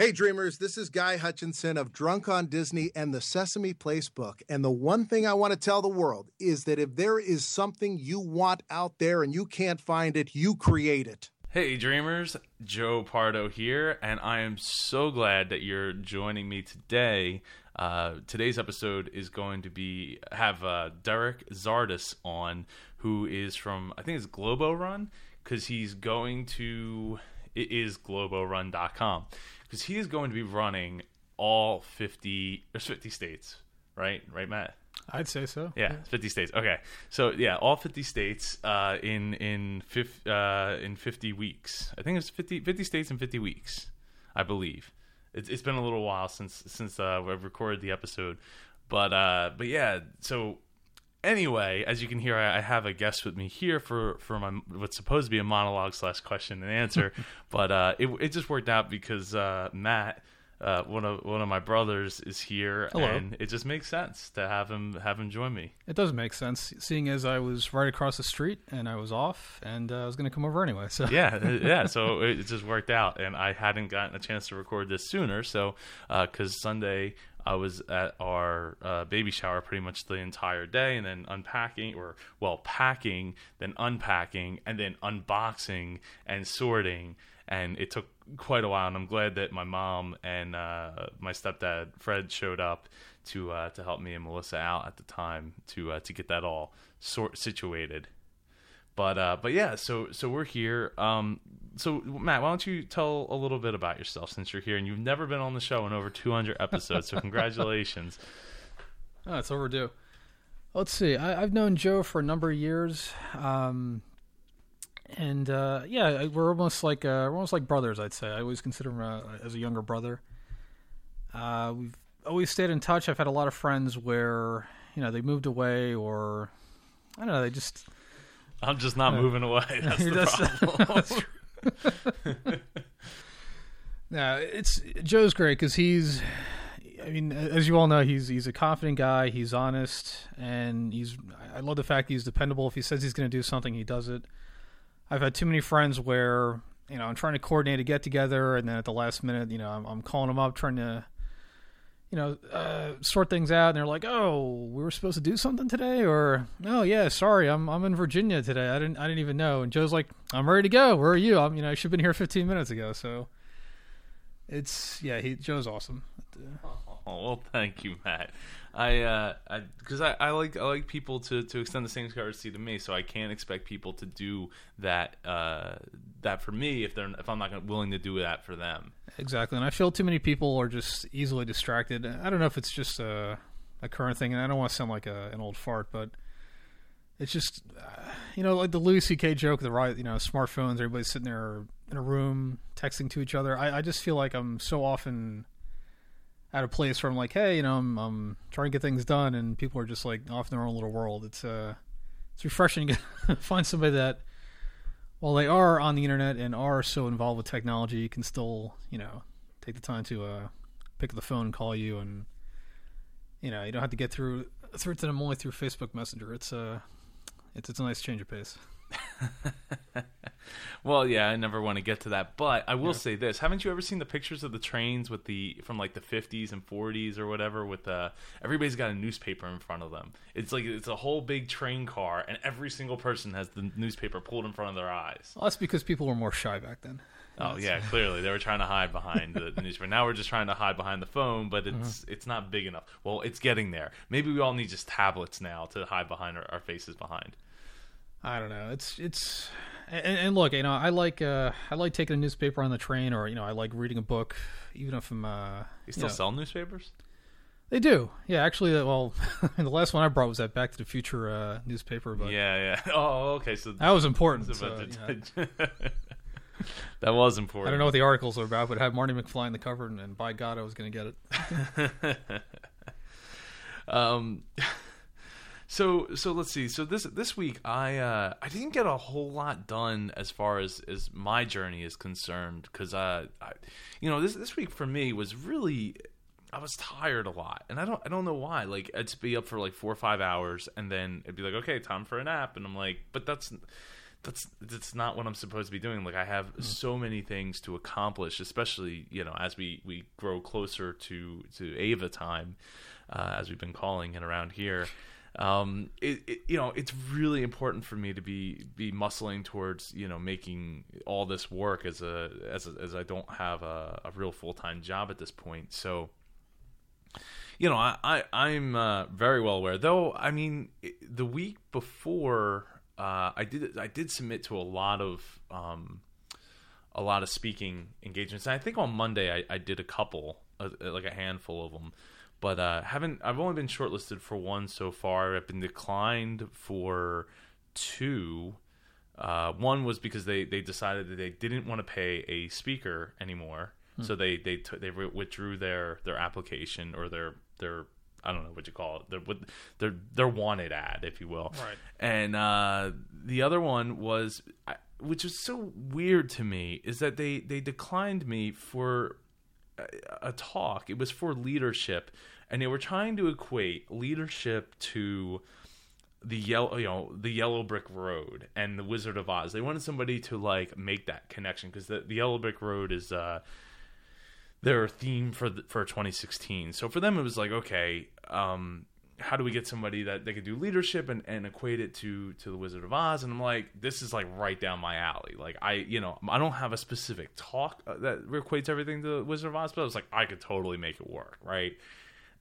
Hey, dreamers, this is Guy Hutchinson of Drunk on Disney and the Sesame Place book. And the one thing I want to tell the world is that if there is something you want out there and you can't find it, you create it. Hey, dreamers, Joe Pardo here, and I am so glad that you're joining me today. Uh, today's episode is going to be have uh, Derek Zardus on, who is from I think it's Globo Run, because he's going to it is globorun.com because he is going to be running all 50 there's 50 states right? Right matt? I'd say so. yeah, 50 states. Okay. So yeah all 50 states uh, in in fif- uh, in 50 weeks. I think it's 50 50 states in 50 weeks i believe. It's, it's been a little while since since uh, i've recorded the episode. But uh but yeah so anyway, as you can hear, I, I have a guest with me here for for my what's supposed to be a monologue slash question and answer, but uh, it it just worked out because uh, Matt. Uh, one of one of my brothers is here, Hello. and it just makes sense to have him have him join me. It does make sense, seeing as I was right across the street and I was off, and uh, I was going to come over anyway. So yeah, uh, yeah. So it, it just worked out, and I hadn't gotten a chance to record this sooner. So because Sunday I was at our uh, baby shower pretty much the entire day, and then unpacking or well packing, then unpacking, and then unboxing and sorting, and it took quite a while. And I'm glad that my mom and uh, my stepdad Fred showed up to uh, to help me and Melissa out at the time to uh, to get that all sort situated but uh, but yeah, so so we're here. Um, so Matt, why don't you tell a little bit about yourself since you're here and you've never been on the show in over 200 episodes. So congratulations. oh, it's overdue. Let's see. I, I've known Joe for a number of years, um, and uh, yeah, we're almost like uh, we're almost like brothers. I'd say. I always consider him uh, as a younger brother. Uh, we've always stayed in touch. I've had a lot of friends where you know they moved away, or I don't know, they just I'm just not moving away. That's the problem. Yeah, it's Joe's great because he's. I mean, as you all know, he's he's a confident guy. He's honest, and he's. I love the fact he's dependable. If he says he's going to do something, he does it. I've had too many friends where you know I'm trying to coordinate a get together, and then at the last minute, you know, I'm, I'm calling them up trying to, you know, uh, sort things out, and they're like, "Oh, we were supposed to do something today," or "Oh, yeah, sorry, I'm I'm in Virginia today. I didn't I didn't even know." And Joe's like, "I'm ready to go. Where are you? I'm you know I should have been here 15 minutes ago." So. It's yeah, he Joe's awesome. Oh, well, thank you, Matt. I, uh, I, because I, I, like I like people to, to extend the same courtesy to me, so I can't expect people to do that uh, that for me if they're if I'm not willing to do that for them. Exactly, and I feel too many people are just easily distracted. I don't know if it's just a, a current thing, and I don't want to sound like a, an old fart, but it's just uh, you know like the Louis C.K. joke, the right you know smartphones, everybody's sitting there in a room texting to each other. I, I just feel like I'm so often at a place where I'm like, hey, you know, I'm, I'm trying to get things done, and people are just like off in their own little world. It's uh, it's refreshing to find somebody that, while they are on the internet and are so involved with technology, can still, you know, take the time to uh, pick up the phone and call you, and you know, you don't have to get through through to them only through Facebook Messenger. It's uh, it's it's a nice change of pace. well, yeah, I never want to get to that, but I will yeah. say this: haven't you ever seen the pictures of the trains with the from like the 50s and 40s or whatever? With uh, everybody's got a newspaper in front of them. It's like it's a whole big train car, and every single person has the newspaper pulled in front of their eyes. Well, that's because people were more shy back then. Oh yeah, clearly they were trying to hide behind the, the newspaper. Now we're just trying to hide behind the phone, but it's mm-hmm. it's not big enough. Well, it's getting there. Maybe we all need just tablets now to hide behind our, our faces behind. I don't know. It's it's and, and, look, you know, I like uh, I like taking a newspaper on the train, or you know, I like reading a book, even if I'm. Uh, you still you know, sell newspapers? They do, yeah. Actually, uh, well, the last one I brought was that Back to the Future uh, newspaper, but yeah, yeah. Oh, okay. So that was important. So, that was important. I don't know what the articles are about, but it had Marty McFly in the cover, and, and by God, I was going to get it. um. So so let's see. So this this week I uh, I didn't get a whole lot done as far as, as my journey is concerned because uh, I, you know this this week for me was really I was tired a lot and I don't I don't know why like I'd be up for like four or five hours and then it'd be like okay time for a nap and I'm like but that's that's that's not what I'm supposed to be doing. Like I have so many things to accomplish, especially you know as we we grow closer to to Ava time, uh, as we've been calling it around here. Um, it, it you know it's really important for me to be be muscling towards you know making all this work as a as a, as I don't have a, a real full time job at this point. So you know, I, I I'm uh, very well aware. Though, I mean, the week before, uh, I did I did submit to a lot of um, a lot of speaking engagements. And I think on Monday I, I did a couple, uh, like a handful of them. But uh, haven't I've only been shortlisted for one so far. I've been declined for two. Uh, one was because they, they decided that they didn't want to pay a speaker anymore, so they they t- they re- withdrew their their application or their their I don't know what you call it their their their wanted ad, if you will. Right. And uh, the other one was, which is so weird to me, is that they they declined me for a, talk. It was for leadership, and they were trying to equate leadership to the yellow you know the yellow brick road and the wizard of oz they wanted somebody to like make that connection because the, the yellow brick road is uh their theme for the, for 2016 so for them it was like okay um how do we get somebody that they could do leadership and, and equate it to to the wizard of oz? And i'm like this is like right down my alley. Like i you know i don't have a specific talk uh, that equates everything to the wizard of oz but i was like i could totally make it work right?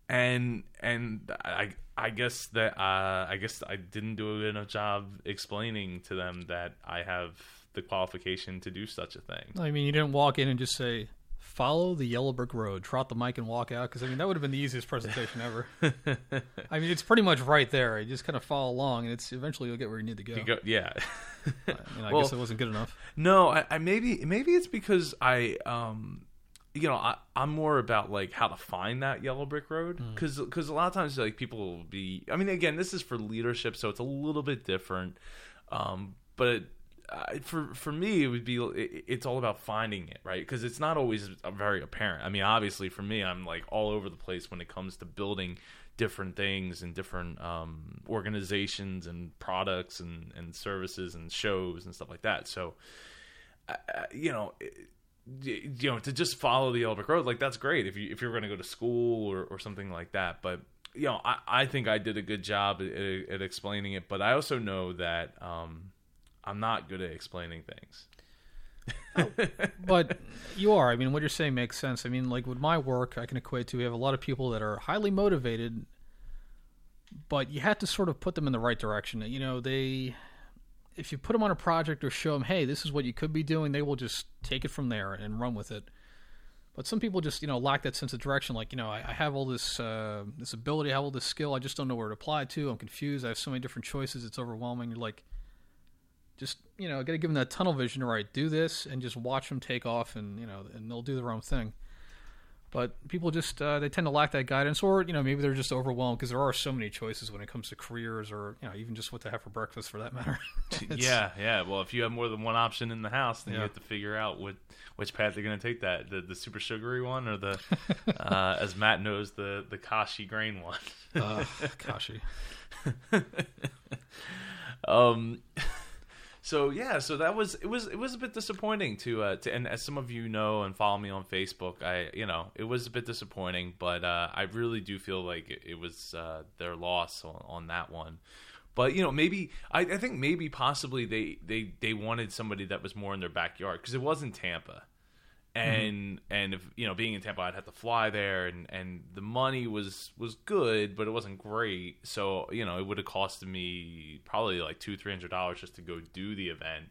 And and I I guess that uh, I guess I didn't do a good enough job explaining to them that I have the qualification to do such a thing. I mean, you didn't walk in and just say, "Follow the yellow brick road," trot the mic, and walk out. Because I mean, that would have been the easiest presentation ever. I mean, it's pretty much right there. You just kind of follow along, and it's eventually you'll get where you need to go. Go, yeah. I, mean, I Well- guess it wasn't good enough. No, I, I maybe maybe it's because I um you know I, I'm more about like how to find that yellow brick road because because a lot of times like people will be I mean again this is for leadership so it's a little bit different um but uh, for for me it would be it, it's all about finding it right because it's not always very apparent I mean obviously for me I'm like all over the place when it comes to building different things and different um, organizations and products and, and services and shows and stuff like that so uh, you know, it- you know, to just follow the yellow brick Road, like that's great if you if you're going to go to school or, or something like that. But you know, I, I think I did a good job at, at, at explaining it. But I also know that um, I'm not good at explaining things. but you are. I mean, what you're saying makes sense. I mean, like with my work, I can equate to we have a lot of people that are highly motivated, but you have to sort of put them in the right direction. You know, they if you put them on a project or show them, hey, this is what you could be doing, they will just take it from there and run with it. But some people just, you know, lack that sense of direction. Like, you know, I, I have all this uh, this ability, I have all this skill, I just don't know where to apply it to. I'm confused. I have so many different choices. It's overwhelming. You're like, just you know, I got to give them that tunnel vision. All right, do this, and just watch them take off, and you know, and they'll do their own thing. But people just uh, they tend to lack that guidance, or you know, maybe they're just overwhelmed because there are so many choices when it comes to careers, or you know, even just what to have for breakfast, for that matter. Yeah, yeah. Well, if you have more than one option in the house, then you have to figure out what which path they're going to take. That the, the super sugary one or the, uh, as Matt knows, the the kashi grain one. uh, Kashi. um so yeah so that was it was it was a bit disappointing to uh to and as some of you know and follow me on facebook i you know it was a bit disappointing but uh i really do feel like it, it was uh their loss on, on that one. But you know maybe I, I think maybe possibly they they they wanted somebody that was more in their backyard because it wasn't tampa and and if you know being in Tampa, I'd have to fly there, and and the money was was good, but it wasn't great. So you know it would have costed me probably like two three hundred dollars just to go do the event.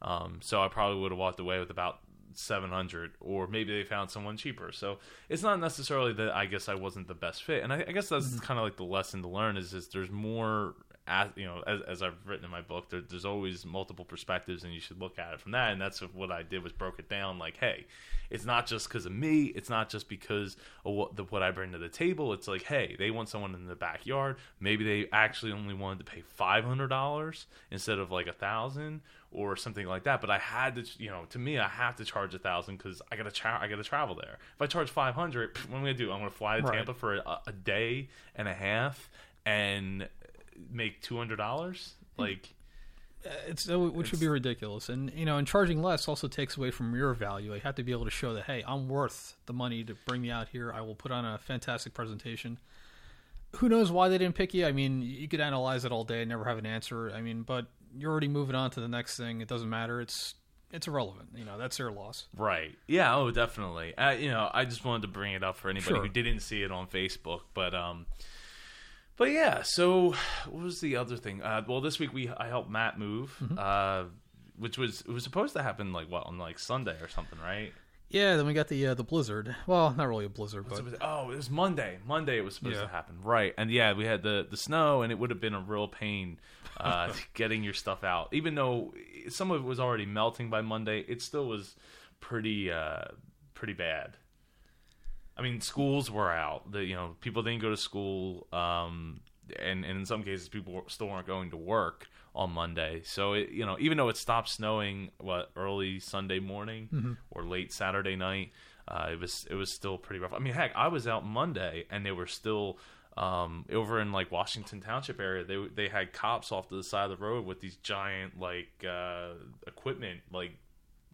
Um, so I probably would have walked away with about seven hundred, or maybe they found someone cheaper. So it's not necessarily that I guess I wasn't the best fit, and I, I guess that's kind of like the lesson to learn is is there's more. As, you know, as, as I've written in my book, there, there's always multiple perspectives, and you should look at it from that. And that's what I did was broke it down. Like, hey, it's not just because of me. It's not just because of what, the, what I bring to the table. It's like, hey, they want someone in the backyard. Maybe they actually only wanted to pay five hundred dollars instead of like a thousand or something like that. But I had to, you know, to me, I have to charge a thousand because I gotta tra- I gotta travel there. If I charge five hundred, what am I gonna do? I'm gonna fly to Right. Tampa for a, a day and a half and make two hundred dollars. Like, It's uh, which would be ridiculous, and you know, and charging less also takes away from your value. I have to be able to show that hey, I'm worth the money to bring me out here. I will put on a fantastic presentation. Who knows why they didn't pick you? I mean, you could analyze it all day and never have an answer. I mean, but you're already moving on to the next thing. It doesn't matter. It's it's irrelevant. You know, that's their loss. Right. Yeah. Oh, definitely. Uh, you know, I just wanted to bring it up for anybody Sure. who didn't see it on Facebook, but um, but yeah. So what was the other thing? Uh, well, this week we I helped Matt move, Mm-hmm. uh, which was it was supposed to happen like what on like Sunday or something, right? Yeah. Then we got the uh, the blizzard. Well, not really a blizzard, but it oh, it was Monday. Monday it was supposed Yeah. to happen, right? And yeah, we had the the snow, and it would have been a real pain uh, getting your stuff out. Even though some of it was already melting by Monday, it still was pretty uh, pretty bad. I mean, schools were out. The you know people didn't go to school, um, and and in some cases people still weren't going to work on Monday. So it, you know even though it stopped snowing what early Sunday morning or late Saturday night, uh, it was it was still pretty rough. I mean, heck, I was out Monday and they were still. Um, over in like Washington Township area, they they had cops off to the side of the road with these giant like uh, equipment, like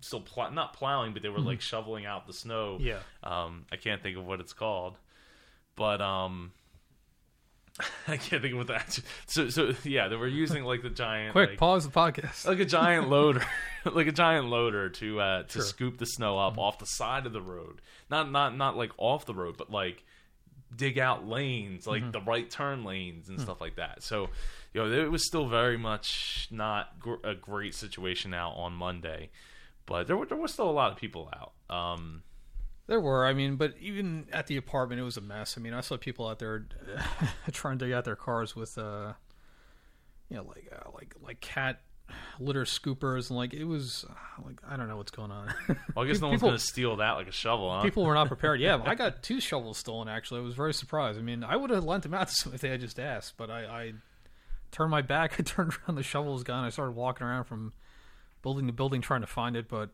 still pl- not plowing, but they were like shoveling out the snow. Yeah. Um, I can't think of what it's called, but um, I can't think of what that. So so yeah, they were using like the giant quick like, pause the podcast. like a giant loader, like a giant loader to uh, to Sure. scoop the snow up off the side of the road. Not not not like off the road, but like dig out lanes, like the right turn lanes and stuff like that. So, you know, it was still very much not gr- a great situation out on Monday, but there were there was still a lot of people out. Um, There were, I mean, but even at the apartment, it was a mess. I mean, I saw people out there trying to dig out their cars with, uh, you know, like uh, like like cat litter scoopers, and like it was uh, like I don't know what's going on. well, I guess no one's gonna steal that like a shovel, huh? People were not prepared. Yeah, I got two shovels stolen. Actually, I was very surprised. I mean, I would have lent them out to someone if they had just asked, but I, I turned my back. I turned around, the shovel was gone. I started walking around from building to building trying to find it, but.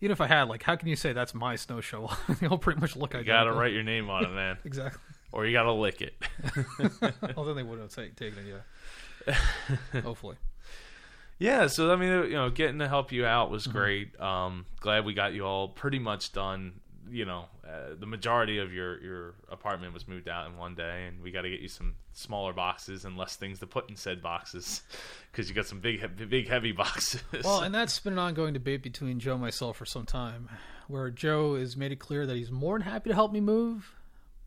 Even if I had, like, how can you say that's my snow shovel? they all pretty much look you identical. gotta write your name on it, man, Exactly. or you gotta lick it. well, then they wouldn't have ta- taken it. Yeah. Hopefully. Yeah, so I mean, you know, getting to help you out was great. Um, glad we got you all pretty much done. You know, uh, the majority of your your apartment was moved out in one day, and we got to get you some smaller boxes and less things to put in said boxes because you got some big, big, heavy boxes. Well, and that's been an ongoing debate between Joe and myself for some time, where Joe has made it clear that he's more than happy to help me move,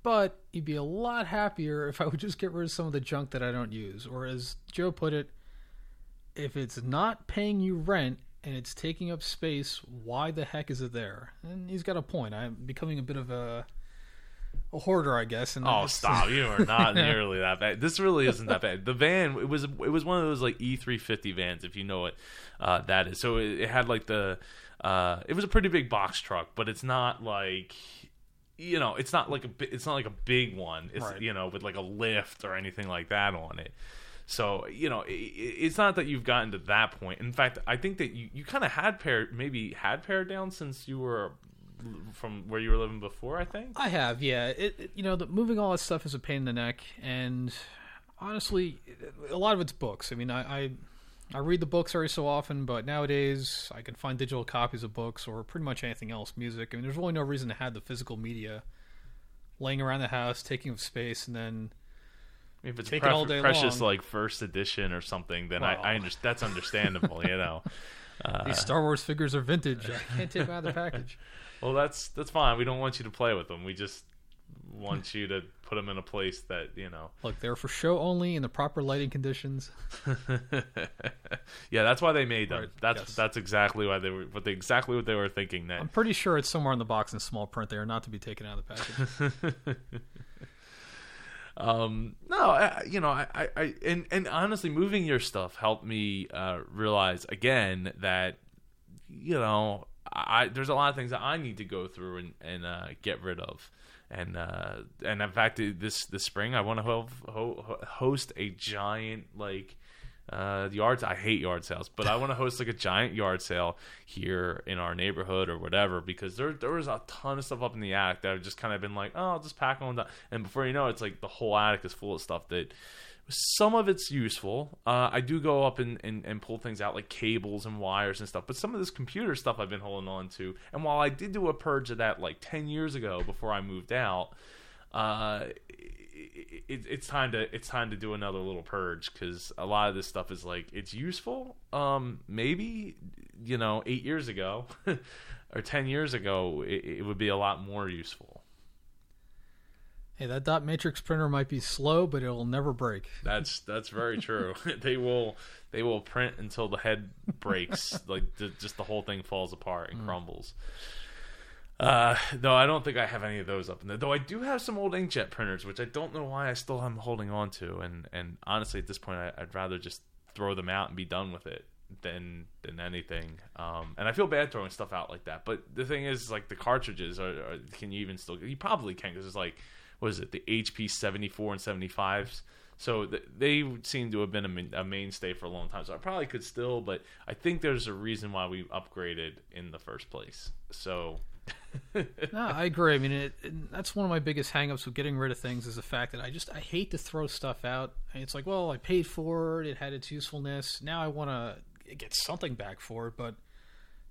but he'd be a lot happier if I would just get rid of some of the junk that I don't use. Or as Joe put it, if it's not paying you rent and it's taking up space, why the heck is it there? And he's got a point. I'm becoming a bit of a a hoarder, I guess. And Oh, stop! You are not nearly that bad. This really isn't that bad. The van, it was it was one of those like E three fifty vans, if you know what uh, that is. So it, it had like the, uh, it was a pretty big box truck, but it's not like, you know, it's not like a it's not like a big one. It's Right. you know with like a lift or anything like that on it. So you know, i i- it's not that you've gotten to that point. In fact, I think that you, you kind of had pared maybe had pared down since you were from where you were living before. I think. I have, yeah. It, it- you know, the, moving all that stuff is a pain in the neck, and honestly, a lot of it's books. I mean, I, I I read the books every so often, but nowadays I can find digital copies of books or pretty much anything else, music. I mean, there's really no reason to have the physical media laying around the house, taking up space, and then If it's Take it pref- all day precious long. like first edition or something, then Well. I, I understand. That's understandable, you know. Uh, these Star Wars figures are vintage. I can't take them out of the package. well, that's that's fine. We don't want you to play with them. We just want you to put them in a place that you know. Look, they're for show only in the proper lighting conditions. yeah, that's why they made them. Right, That's yes. that's exactly why they were. What they exactly what they were thinking. That I'm pretty sure it's somewhere in the box in small print. They are not to be taken out of the package. Um no I, you know I, I and and honestly moving your stuff helped me uh realize again that you know I there's a lot of things that I need to go through and and uh get rid of. And uh and in fact this this spring I want to ho- ho- host a giant like uh yard I hate yard sales but I want to host like a giant yard sale here in our neighborhood or whatever because there there was a ton of stuff up in the attic that I've just kind of been like oh I'll just pack on down and before you know it, it's like the whole attic is full of stuff that some of it's useful. Uh, I do go up and, and, and pull things out like cables and wires and stuff. But some of this computer stuff I've been holding on to. And while I did do a purge of that like 10 years ago before I moved out, uh, it, it, it's time to it's time to do another little purge because a lot of this stuff is like it's useful. Um, maybe you know eight years ago or ten years ago it, it would be a lot more useful. Hey, that dot matrix printer might be slow, but it'll never break. That's that's very true. they will they will print until the head breaks, like the, just the whole thing falls apart and crumbles. Uh, though I don't think I have any of those up in there. Though I do have some old inkjet printers, which I don't know why I still am holding on to. And and honestly, at this point, I, I'd rather just throw them out and be done with it than than anything. Um, and I feel bad throwing stuff out like that. But the thing is, like the cartridges, are, are can you even still? You probably can because it's like what is it, the HP seventy four and seventy fives. So th- they seem to have been a, a mainstay for a long time. So I probably could still, but I think there's a reason why we upgraded in the first place. So no, I agree. I mean, it, it, that's one of my biggest hangups with getting rid of things is the fact that I just I hate to throw stuff out. It's like, well, I paid for it; it had its usefulness. Now I want to get something back for it. But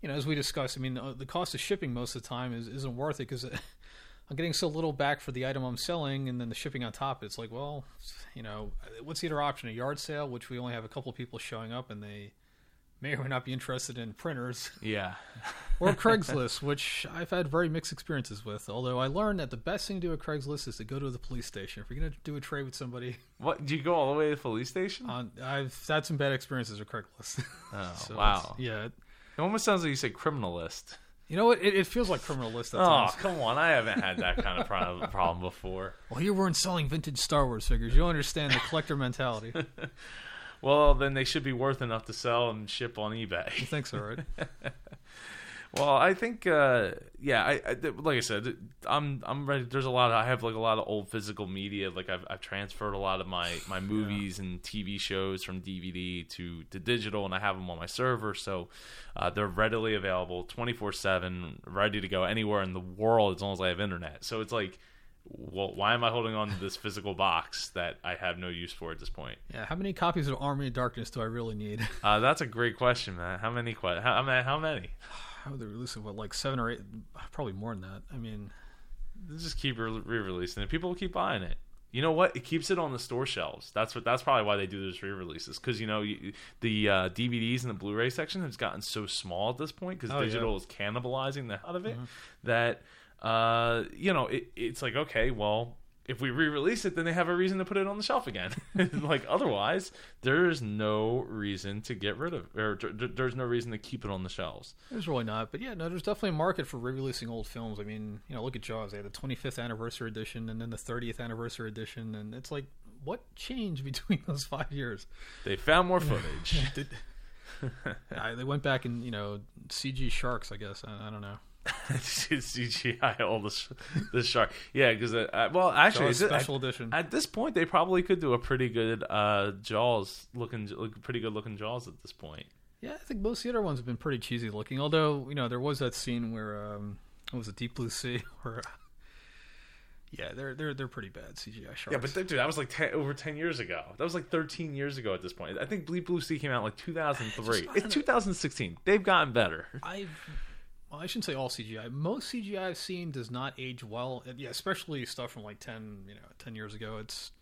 you know, as we discussed, I mean, the, the cost of shipping most of the time is, isn't worth it because I'm getting so little back for the item I'm selling, and then the shipping on top. It's like, well, you know, what's the other option? A yard sale, which we only have a couple of people showing up, and they may or may not be interested in printers. yeah, or Craigslist, which I've had very mixed experiences with. Although I learned that the best thing to do at Craigslist is to go to the police station. If you're going to do a trade with somebody, what do you go all the way to the police station? on, I've had some bad experiences with Craigslist. Oh, So wow. yeah. It almost sounds like you said criminalist. You know what? It, it feels like criminal list at Oh, times. come on. I haven't had that kind of problem before. Well, you weren't selling vintage Star Wars figures. You don't understand the collector mentality. Well, then they should be worth enough to sell and ship on eBay. You think so, right? Well, I think, uh, yeah, I, I like I said, I'm I'm ready. There's a lot. Of, I have like a lot of old physical media. Like I've, I've transferred a lot of my my movies and TV shows from DVD to to digital, and I have them on my server, so uh, they're readily available, 24 seven, ready to go anywhere in the world as long as I have internet. So it's like, well, why am I holding on to this physical box that I have no use for at this point? Yeah. How many copies of Army of Darkness do I really need? Uh, that's a great question, man. How many? Que- how, how many? How many? How would they release it? What, like seven or eight? Probably more than that. I mean, they just keep re- re-releasing it. People will keep buying it. You know what? It keeps it on the store shelves. That's what. That's probably why they do those re-releases because you know you, the uh, DVDs and the Blu-ray section has gotten so small at this point because Oh, yeah. digital is cannibalizing the out of it that uh, you know it, it's like okay, well, if we re-release it, then they have a reason to put it on the shelf again. like otherwise, there's no reason to get rid of, or th- there's no reason to keep it on the shelves. There's really not, but yeah, no, there's definitely a market for re-releasing old films. I mean, you know, look at Jaws. They had the 25th anniversary edition and then the 30th anniversary edition, and it's like, what changed between those five years? They found more footage. Did, I, they went back and you know CG sharks. I guess I, I don't know. CGI all the sh- the shark. Yeah, because uh, uh, well, actually, Jaws at- special edition. At this point, they probably could do a pretty good uh, Jaws looking, look, pretty good looking Jaws at this point. yeah, I think most of the other ones have been pretty cheesy looking. Although you know there was that scene where um, what was a Deep Blue Sea where. Uh, yeah, they're they're they're pretty bad CGI sharks. Yeah, but dude, that was like 10, over ten years ago. That was like thirteen years ago at this point. I think Deep Blue Sea came out like two thousand three. It's two thousand sixteen. They've gotten better. I've I shouldn't say all CGI. Most CGI I've seen does not age well. Yeah, especially stuff from like ten, you know, ten years ago. It's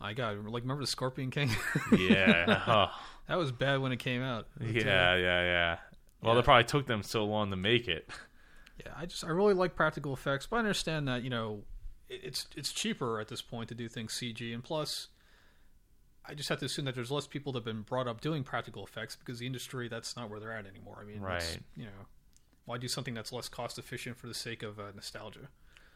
I got like remember the Scorpion King? Yeah, oh, that was bad when it came out. Uh, yeah, yeah, yeah. Well, Yeah. it probably took them so long to make it. yeah. I just I really like practical effects, but I understand that you know it, it's it's cheaper at this point to do things CG, and plus. I just have to assume that there's less people that have been brought up doing practical effects because the industry that's not where they're at anymore. I mean, Right. You know, why do something that's less cost efficient for the sake of uh, nostalgia?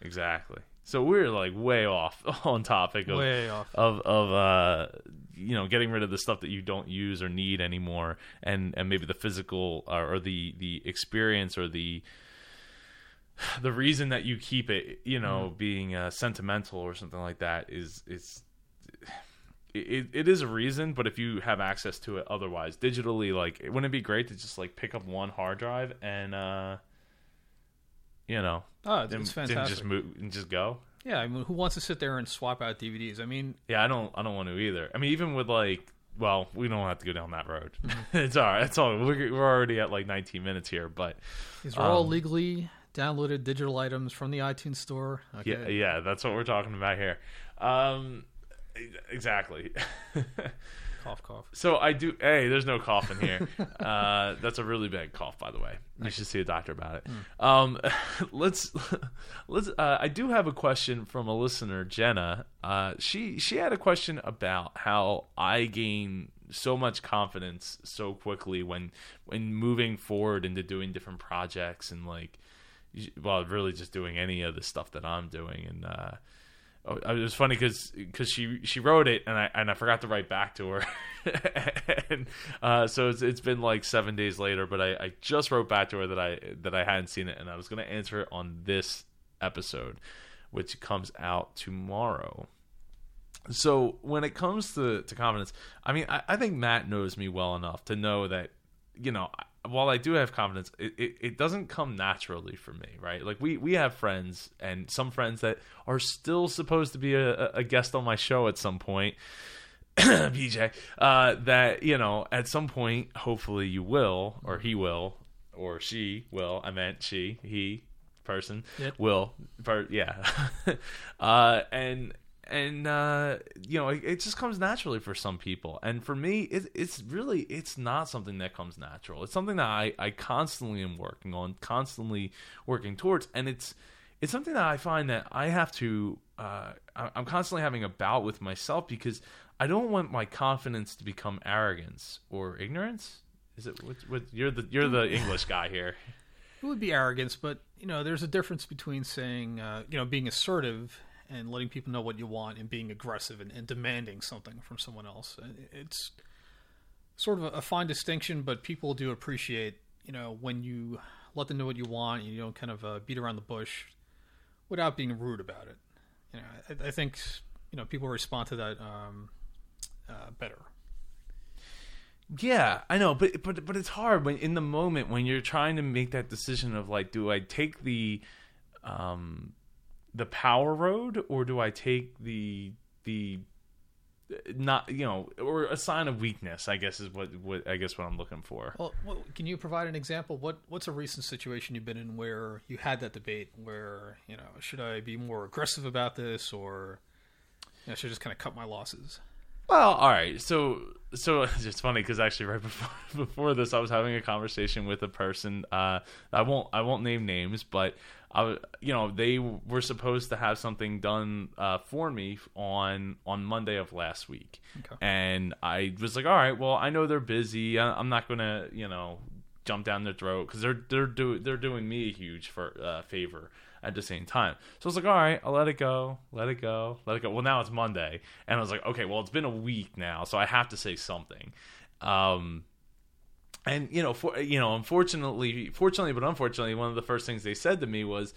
Exactly. So we're like way off on topic of Way off. of of uh you know getting rid of the stuff that you don't use or need anymore and and maybe the physical uh, or the the experience or the the reason that you keep it you know being uh, sentimental or something like that is is it, it is a reason but if you have access to it otherwise digitally like it wouldn't it be great to just like pick up one hard drive and uh you know Oh, it's, Didn't- it's fantastic. just move and just go. Yeah, I mean, who wants to sit there and swap out DVDs? I mean, Yeah, I don't. I don't want to either. I mean, even with like, well, we don't have to go down that road. Mm-hmm. it's all right. It's all. We're, we're already at like 19 minutes here, but these are all Um, legally downloaded digital items from the iTunes store. Okay. yeah, yeah, that's what we're talking about here. Um, exactly. Cough, cough. So I do. Hey, there's no cough in here. uh, that's a really bad cough, by the way. You should see a doctor about it. Um, let's let's. Uh, I do have a question from a listener, Jenna. Uh, she she had a question about how I gain so much confidence so quickly when when moving forward into doing different projects and like, well, really just doing any of the stuff that I'm doing and. Oh, it was funny because because she she wrote it and I and I forgot to write back to her, and uh, so it's it's been like seven days later. But I, I just wrote back to her that I that I hadn't seen it and I was going to answer it on this episode, which comes out tomorrow. So when it comes to to confidence, I mean I, I think Matt knows me well enough to know that you know while I do have confidence, it, it, it doesn't come naturally for me, right? Like we we have friends and some friends that are still supposed to be a, a guest on my show at some point. BJ, uh, that you know, at some point, hopefully you will, or he will, or she will. I meant she, he, person Yep. will, per, yeah, uh, and and uh, you know, it, it just comes naturally for some people, and for me, it, it's really it's not something that comes natural. It's something that I I constantly am working on, constantly working towards, and it's it's something that I find that I have to. Uh, I'm constantly having a bout with myself because I don't want my confidence to become arrogance or ignorance. Is it? What, what, you're the you're the English guy here. It would be arrogance, but you know, there's a difference between saying, uh, you know, being assertive and letting people know what you want, and being aggressive and, and demanding something from someone else. Uh, It's sort of a, fine distinction, but people do appreciate, you know, when you let them know what you want, and you don't kind of uh, beat around the bush without being rude about it. You know, I, I think you know people respond to that um, uh, better. Yeah, I know, but but but it's hard when in the moment when you're trying to make that decision of like, do I take the um the power road or do I take the the not you know or a sign of weakness? I guess is what what I guess what I'm looking for. Well, can you provide an example? What What's a recent situation you've been in where you had that debate where you know should I be more aggressive about this or you know, should I just kind of cut my losses? Well, all right. So, so it's funny because actually, right before before this, I was having a conversation with a person. Uh, I won't I won't name names, but I, you know, they were supposed to have something done uh, for me on on Monday of last week, Okay. and I was like, all right, well, I know they're busy. I, I'm not gonna, you know, jump down their throat because they're they're do they're doing me a huge for uh, favor at the same time. So I was like, all right, I'll let it go, let it go, let it go. Well, now it's Monday, and I was like, okay, well, it's been a week now, so I have to say something. Um, and you know, for you know, unfortunately, fortunately, but unfortunately, one of the first things they said to me was,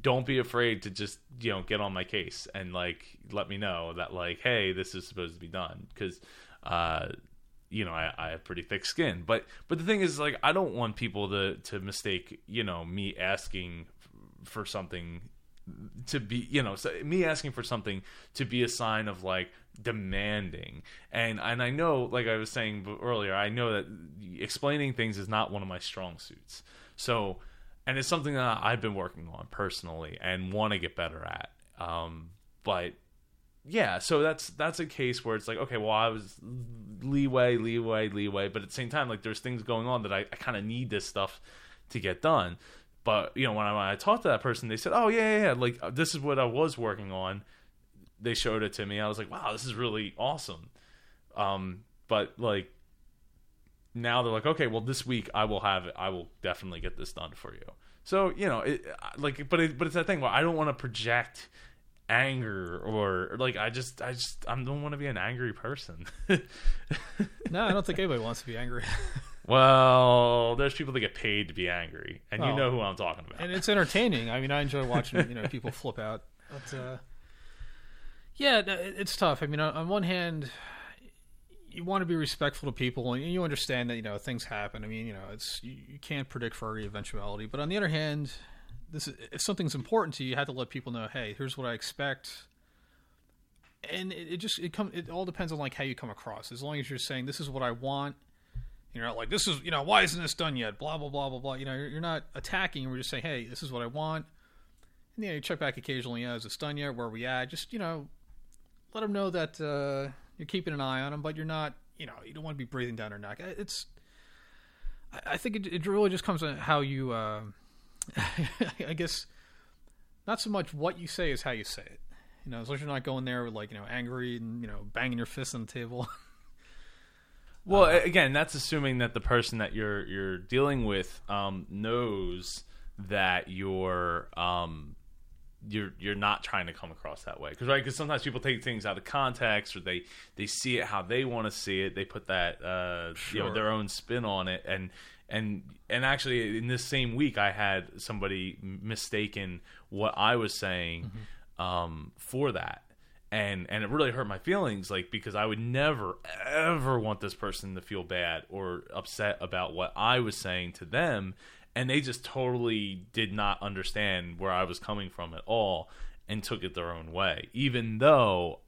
"Don't be afraid to just you know get on my case and like let me know that like, hey, this is supposed to be done because." Uh, you know, I, I have pretty thick skin, but but the thing is, like, I don't want people to to mistake, you know, me asking for something to be, you know, so me asking for something to be a sign of like demanding, and and I know, like I was saying earlier, I know that explaining things is not one of my strong suits. So, and it's something that I've been working on personally and want to get better at. Um, but yeah, so that's that's a case where it's like, okay, well, I was leeway, leeway, leeway, but at the same time, like, there's things going on that I, I kind of need this stuff to get done. But you know, when I, when I talked to that person, they said, "Oh yeah, yeah, yeah, like uh, this is what I was working on." They showed it to me. I was like, "Wow, this is really awesome." Um, but like now they're like, "Okay, well, this week I will have it. I will definitely get this done for you." So you know, it, like, but it, but it's that thing where I don't want to project anger or like I just I just I don't want to be an angry person. No, I don't think anybody wants to be angry, well, there's people that get paid to be angry, and you know who I'm talking about. and it's entertaining. I mean, I enjoy watching you know people flip out. But uh, yeah, no, it- it's tough. I mean, on, on one hand, you want to be respectful to people, and you understand that you know things happen. I mean, you know, it's you, you can't predict for every eventuality. But on the other hand, this is, if something's important to you, you have to let people know, hey, here's what I expect. And it, it just it come it all depends on like how you come across. As long as you're saying this is what I want, you're not like this is you know why isn't this done yet? Blah blah blah blah blah. You know you're, you're not attacking. We're just saying hey, this is what I want. And yeah, you check back occasionally. Yeah, is this done yet? Where are we at? Just you know, let them know that uh, you're keeping an eye on them, but you're not. You know, you don't want to be breathing down their neck. It's. I, think it, it really just comes on how you. Uh, I guess not so much what you say is how you say it. You know, as long as you're not going there with like you know angry and you know banging your fist on the table. Well, uh, again, that's assuming that the person that you're you're dealing with um, knows that you're um, you're you're not trying to come across that way because right because sometimes people take things out of context or they they see it how they want to see it they put that uh, sure. you know their own spin on it and and and actually in this same week I had somebody mistaken what I was saying mm-hmm. um, for that and and it really hurt my feelings like because I would never ever want this person to feel bad or upset about what I was saying to them and they just totally did not understand where I was coming from at all and took it their own way. Even though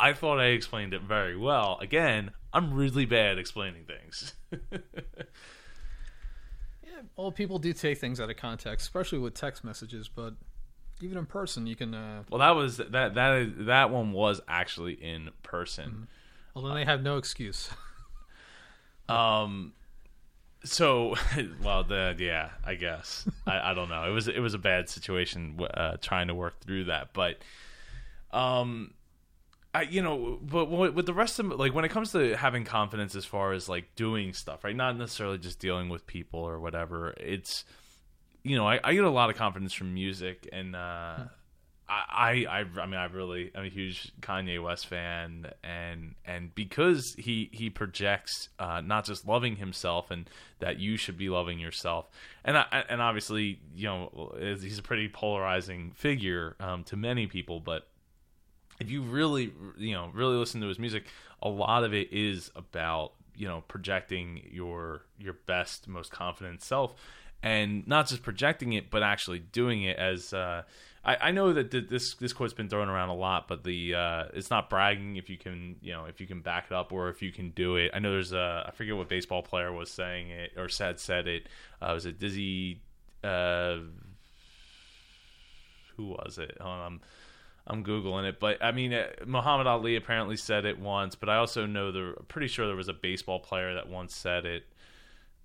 I thought I explained it very well again I'm really bad explaining things. Yeah well people do take things out of context especially with text messages but even in person, you can. Uh, well, that was that that is, that one was actually in person. Mm-hmm. Well, then they have no excuse. um. So, well, the yeah, I guess I, I don't know. It was it was a bad situation uh, trying to work through that, but um, I you know, but with the rest of like when it comes to having confidence as far as like doing stuff, right? Not necessarily just dealing with people or whatever. It's you know, I, I, get a lot of confidence from music, and uh, I, I, I mean, I really, I'm a huge Kanye West fan, and and because he he projects uh, not just loving himself, and that you should be loving yourself, and I, and obviously, you know, he's a pretty polarizing figure um, to many people, but if you really, you know, really listen to his music, a lot of it is about you know projecting your your best, most confident self and not just projecting it, but actually doing it. As uh, I, I, know that this this quote's been thrown around a lot, but the uh, it's not bragging if you can you know if you can back it up or if you can do it. I know there's a I forget what baseball player was saying it or said said it. Uh, was it Dizzy? Uh, who was it? I'm I'm googling it, but I mean uh, Muhammad Ali apparently said it once, but I also know there. Pretty sure there was a baseball player that once said it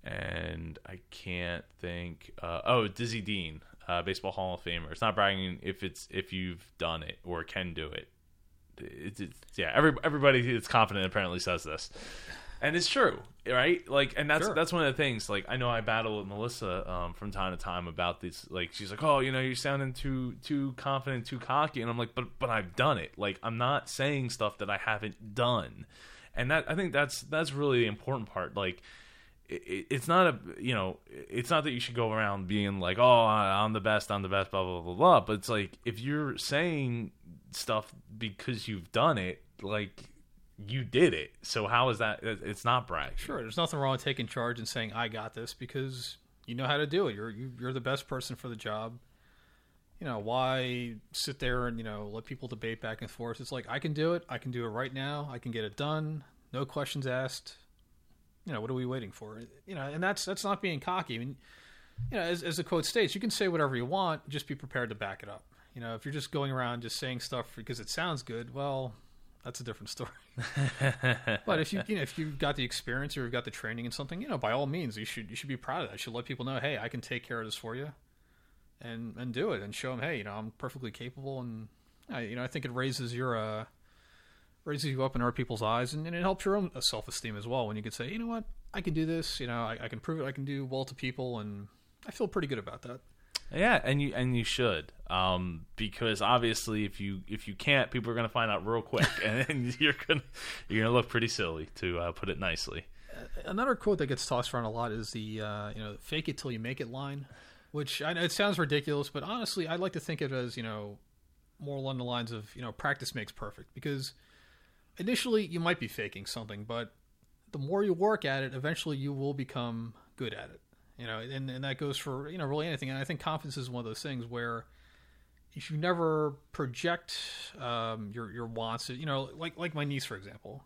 and I can't think. Uh, oh, Dizzy Dean, uh, baseball Hall of Famer. It's not bragging if it's if you've done it or can do it. It's, it's, yeah, every, everybody that's confident apparently says this, and it's true, right? Like, and that's sure. that's one of the things. Like, I know I battle with Melissa um, from time to time about this. Like, she's like, "Oh, you know, you're sounding too too confident, too cocky," and I'm like, "But but I've done it. Like, I'm not saying stuff that I haven't done." And that I think that's that's really the important part. Like it, it's not a you know it's not that you should go around being like oh I'm the best I'm the best blah blah blah blah. But it's like if you're saying stuff because you've done it like you did it. So how is that it's not brag sure there's nothing wrong with taking charge and saying I got this because you know how to do it. You're you, are you are the best person for the job. You know why sit there and you know let people debate back and forth? It's like I can do it. I can do it right now. I can get it done. No questions asked you know, what are we waiting for? You know, and that's that's not being cocky. I mean, you know, as, as the quote states, you can say whatever you want, just be prepared to back it up. You know, if you're just going around just saying stuff because it sounds good, well, that's a different story. but if you you know if you've got the experience or you've got the training in something, you know, by all means, you should you should be proud of that. You should let people know, hey, I can take care of this for you, and and do it, and show them, hey, you know, I'm perfectly capable, and I, you know, I think it raises your uh raises you up in other people's eyes, and, and it helps your own self esteem as well. When you can say, you know what, I can do this. You know, I, I, can prove it. I can do well to people, and I feel pretty good about that. Yeah, and you and you should, um, because obviously, if you if you can't, people are going to find out real quick, and you're gonna you're gonna look pretty silly, to uh, put it nicely. Another quote that gets tossed around a lot is the uh, you know "fake it till you make it" line, which I know it sounds ridiculous, but honestly, I'd like to think of it as you know more along the lines of you know practice makes perfect because initially you might be faking something, but the more you work at it, eventually you will become good at it. You know, and and that goes for you know really anything. And I think confidence is one of those things where if you never project um, your your wants, you know, like like my niece for example.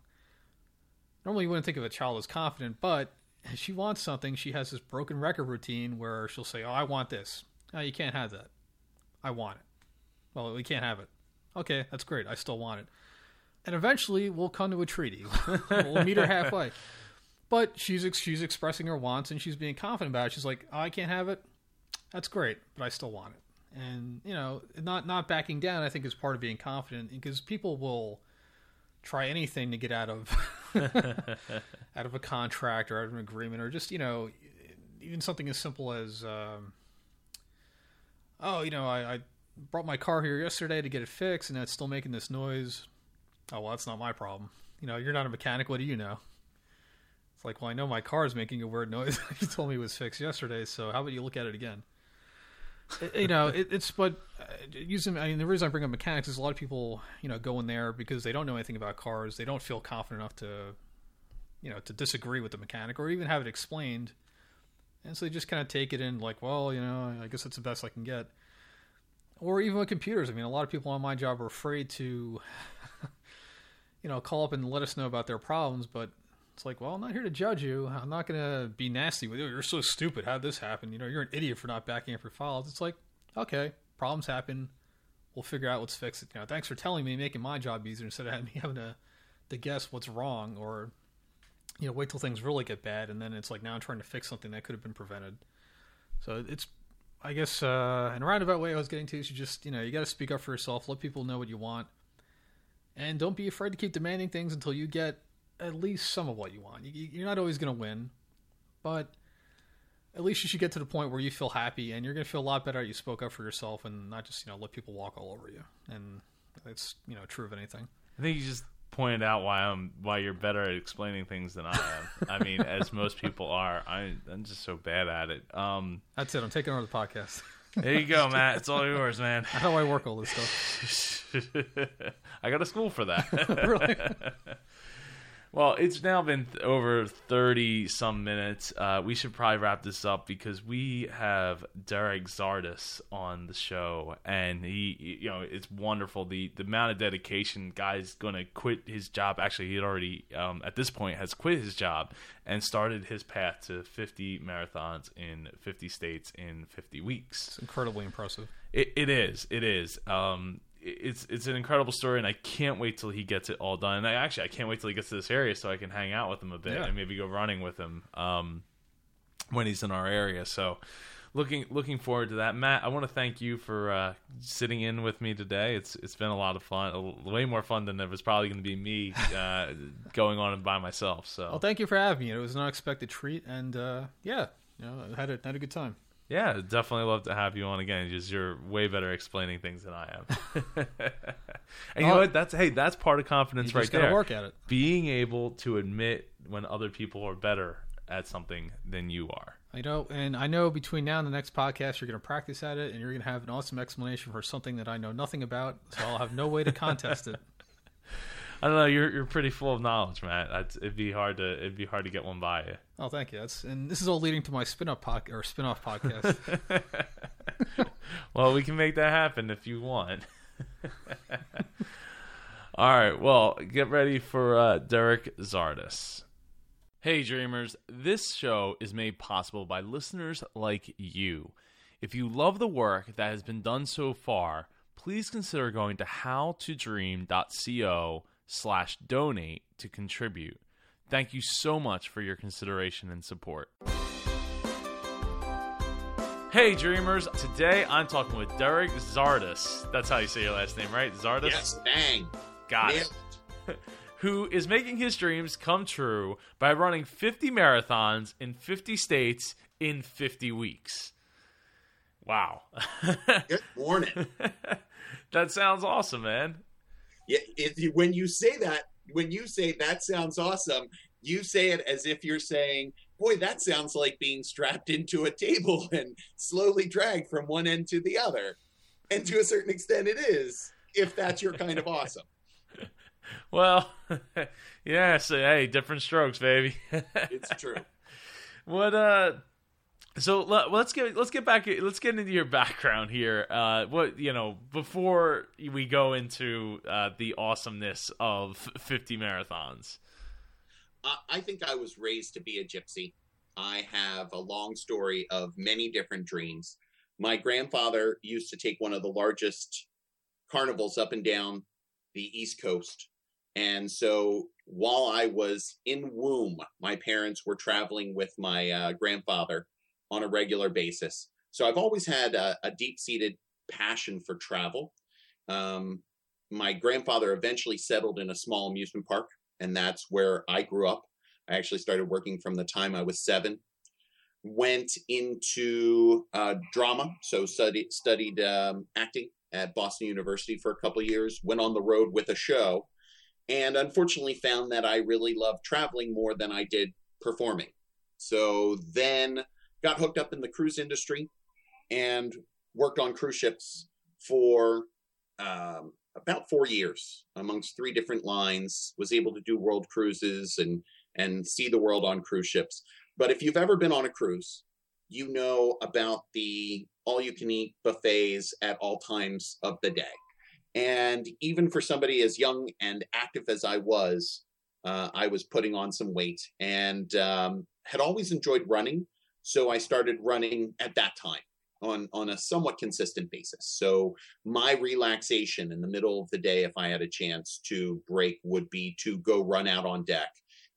Normally, you wouldn't think of a child as confident, but she wants something, she has this broken record routine where she'll say, "Oh, I want this." Oh, you can't have that. I want it. Well, we can't have it. Okay, that's great. I still want it. And eventually, we'll come to a treaty. we'll meet her halfway. But she's she's expressing her wants and she's being confident about it. She's like, oh, "I can't have it. That's great, but I still want it." And you know, not not backing down. I think is part of being confident because people will try anything to get out of out of a contract or out of an agreement or just you know even something as simple as um, oh you know I, I brought my car here yesterday to get it fixed and it's still making this noise oh well that's not my problem. You know you're not a mechanic. What do you know? It's like well i know my car is making a weird noise. You told me it was fixed yesterday so how about you look at it again? You know it, it's but uh, using i mean the reason i bring up mechanics is a lot of people you know go in there because they don't know anything about cars. They don't feel confident enough to you know to disagree with the mechanic or even have it explained. And so they just kind of take it in like well you know i guess it's the best i can get. Or even with computers. I mean, a lot of people on my job are afraid to, you know, call up and let us know about their problems. But it's like, well, I'm not here to judge you. I'm not going to be nasty with you. You're so stupid. How would this happen? You know, you're an idiot for not backing up your files. It's like, okay, problems happen. We'll figure out what's fixed. You know, thanks for telling me, making my job easier instead of me having to, to guess what's wrong or, you know, wait till things really get bad and then it's like now I'm trying to fix something that could have been prevented. So it's I guess uh, in a roundabout way, I was getting to is you just you know you got to speak up for yourself, let people know what you want, and don't be afraid to keep demanding things until you get at least some of what you want. You, you're not always going to win, but at least you should get to the point where you feel happy and you're going to feel a lot better. You spoke up for yourself and not just you know let people walk all over you. And it's you know true of anything. I think you just pointed out why I'm why you're better at explaining things than I am. I mean, as most people are, I, I'm just so bad at it. Um, That's it. I'm taking over the podcast. there you go, Matt. It's all yours, man. How do I work all this stuff? I got a school for that. really? Well, it's now been th- over 30 some minutes. Uh, we should probably wrap this up because we have Derek Zardus on the show, and he, you know, it's wonderful. The, the amount of dedication, guy's going to quit his job. Actually, he had already, um, at this point, has quit his job and started his path to 50 marathons in 50 states in 50 weeks. It's incredibly impressive. It, it is. It is. Um, it's it's an incredible story, and I can't wait till he gets it all done. And I actually I can't wait till he gets to this area so I can hang out with him a bit Yeah. and maybe go running with him um, when he's in our area. So looking looking forward to that. Matt, I want to thank you for uh, sitting in with me today. It's it's been a lot of fun, way more fun than it was probably going to be me uh, going on and by myself. So Well, thank you for having me. It was an unexpected treat, and uh, yeah, you know, I had a had a good time. Yeah, definitely love to have you on again. Just you're way better explaining things than I am. and you know Oh. what? That's hey, that's part of confidence right just gotta there. work at it. Being able to admit when other people are better at something than you are. I know, and I know between now and the next podcast, you're going to practice at it, and you're going to have an awesome explanation for something that I know nothing about, so I'll have no way to contest it. I don't know. You're you're pretty full of knowledge, Matt. It'd be hard to it'd be hard to get one by you. Oh, thank you. That's and this is all leading to my spin-off pod, or spin-off podcast. well, we can make that happen if you want. All right, well, get ready for uh, Derek Zardus. Hey, dreamers, this show is made possible by listeners like you. If you love the work that has been done so far, please consider going to howtodream.co slash donate to contribute. Thank you so much for your consideration and support. Hey, dreamers. Today I'm talking with Derek Zardus. That's how you say your last name, right? Zardus? Yes, dang. Got it. Who is making his dreams come true by running 50 marathons in 50 states in 50 weeks. Wow. Good morning. that sounds awesome, man. yeah, it, when you say that, when you say that sounds awesome, you say it as if you're saying, "Boy, that sounds like being strapped into a table and slowly dragged from one end to the other." And to a certain extent, it is. If that's your kind of awesome. Well, yeah, so hey, different strokes, baby. It's true. what uh So let, us get let's get back let's get into your background here. Uh, what you know before we go into uh, the awesomeness of 50 marathons. I think I was raised to be a gypsy. I have a long story of many different dreams. My grandfather used to take one of the largest carnivals up and down the East Coast. And so while I was in womb, my parents were traveling with my uh, grandfather on a regular basis. So I've always had a, a deep seated passion for travel. Um, my grandfather eventually settled in a small amusement park, and that's where I grew up. I actually started working from the time I was seven. Went into uh, drama, so studied studied um, acting at Boston University for a couple years. Went on the road with a show, and unfortunately found that I really loved traveling more than I did performing. So then got hooked up in the cruise industry and worked on cruise ships for um, about four years amongst three different lines was able to do world cruises and and see the world on cruise ships. But if you've ever been on a cruise you know about the all you can eat buffets at all times of the day. And even for somebody as young and active as i was uh, i was putting on some weight and um, had always enjoyed running so I started running at that time on on a somewhat consistent basis. So my relaxation in the middle of the day, if I had a chance to break, would be to go run out on deck,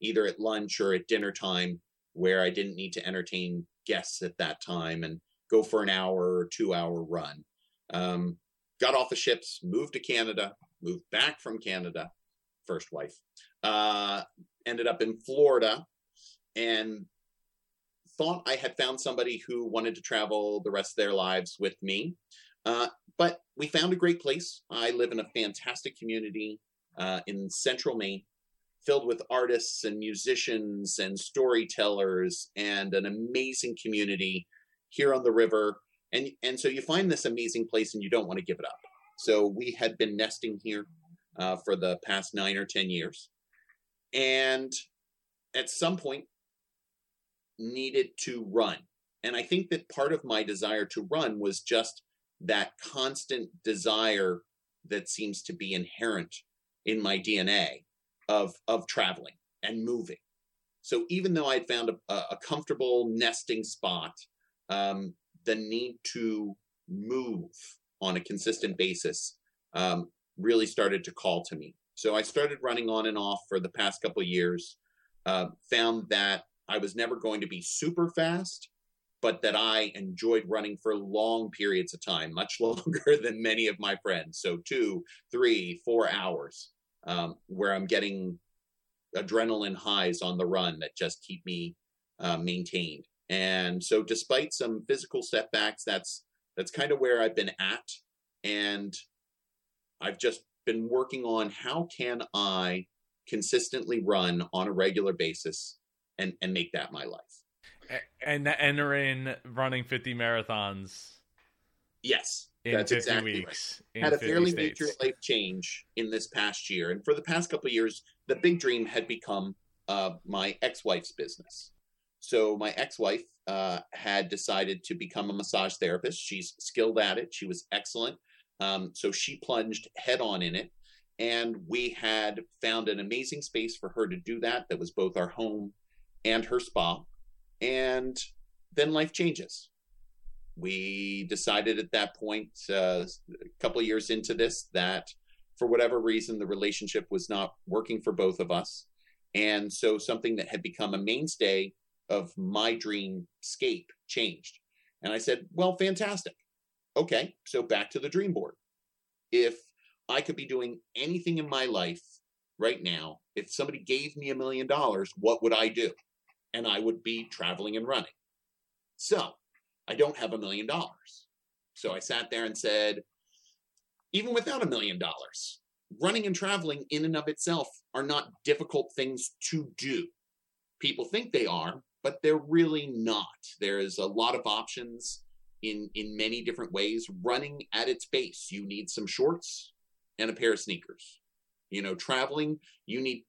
either at lunch or at dinner time, where I didn't need to entertain guests at that time, and go for an hour or two hour run. Um, got off the ships, moved to Canada, moved back from Canada, first wife. Uh, ended up in Florida, and thought I had found somebody who wanted to travel the rest of their lives with me. Uh, but we found a great place. I live in a fantastic community uh, in central Maine, filled with artists and musicians and storytellers and an amazing community here on the river. And, and so you find this amazing place and you don't want to give it up. So we had been nesting here uh, for the past nine or 10 years. And at some point, needed to run. And I think that part of my desire to run was just that constant desire that seems to be inherent in my DNA of of traveling and moving. So even though I had found a, a comfortable nesting spot, um, the need to move on a consistent basis um, really started to call to me. So I started running on and off for the past couple years. Uh, found that I was never going to be super fast, but that I enjoyed running for long periods of time, much longer than many of my friends. So two, three, four hours, um, where I'm getting adrenaline highs on the run that just keep me uh, maintained. And so, despite some physical setbacks, that's that's kind of where I've been at, and I've just been working on how can I consistently run on a regular basis and and make that my life. And entering running 50 marathons. Yes, in that's 50 exactly weeks. Right. Had a fairly major life change in this past year, and for the past couple years, the big dream had become uh, my ex-wife's business. So my ex-wife uh, had decided to become a massage therapist. She's skilled at it. She was excellent. Um, so she plunged head on in it, and we had found an amazing space for her to do that. That was both our home and her spa. And then life changes. We decided at that point, uh, a couple years into this, that for whatever reason, the relationship was not working for both of us. And so something that had become a mainstay of my dream scape changed. And I said, well, fantastic. Okay, so back to the dream board. If I could be doing anything in my life right now, if somebody gave me a million dollars, what would I do? And I would be traveling and running. So I don't have a million dollars. So I sat there and said, even without a million dollars, running and traveling in and of itself are not difficult things to do. People think they are, but they're really not. There is a lot of options in in many different ways. Running at its base, you need some shorts and a pair of sneakers. You know, traveling, you need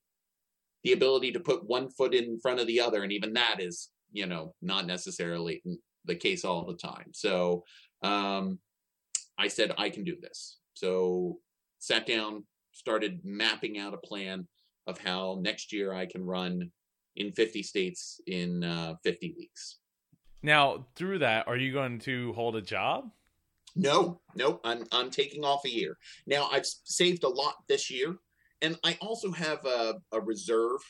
the ability to put one foot in front of the other and even that is you know not necessarily the case all the time. So um, I said I can do this. So sat down, started mapping out a plan of how next year I can run in 50 states in uh, 50 weeks. Now, through that, are you going to hold a job? No, no, I'm I'm taking off a year. Now I've saved a lot this year, and I also have a, a reserve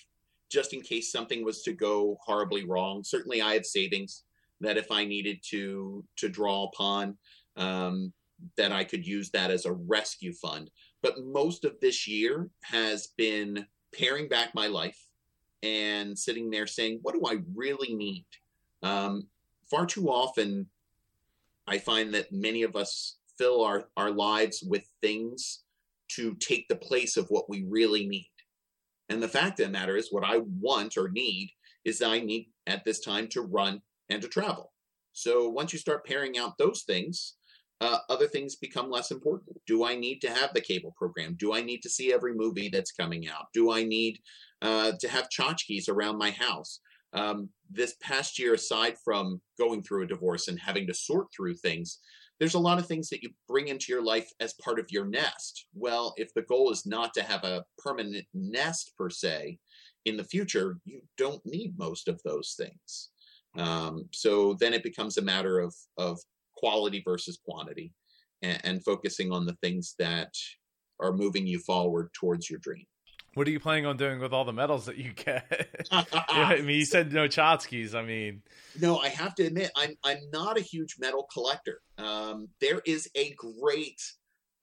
just in case something was to go horribly wrong. Certainly, I have savings that if I needed to to draw upon, um, that I could use that as a rescue fund. But most of this year has been paring back my life and sitting there saying, "What do I really need?" Um, far too often I find that many of us fill our, our lives with things to take the place of what we really need. And the fact of the matter is, what I want or need is that I need at this time to run and to travel. So once you start pairing out those things, uh, other things become less important. Do I need to have the cable program? Do I need to see every movie that's coming out? Do I need uh, to have tchotchkes around my house? Um, this past year, aside from going through a divorce and having to sort through things, there's a lot of things that you bring into your life as part of your nest. Well, if the goal is not to have a permanent nest per se in the future, you don't need most of those things. Um, so then it becomes a matter of of quality versus quantity, and, and focusing on the things that are moving you forward towards your dream. What are you planning on doing with all the medals that you get? I mean, you said no tchotchkes. I mean, no, I have to admit, I'm I'm not a huge medal collector. Um, there is a great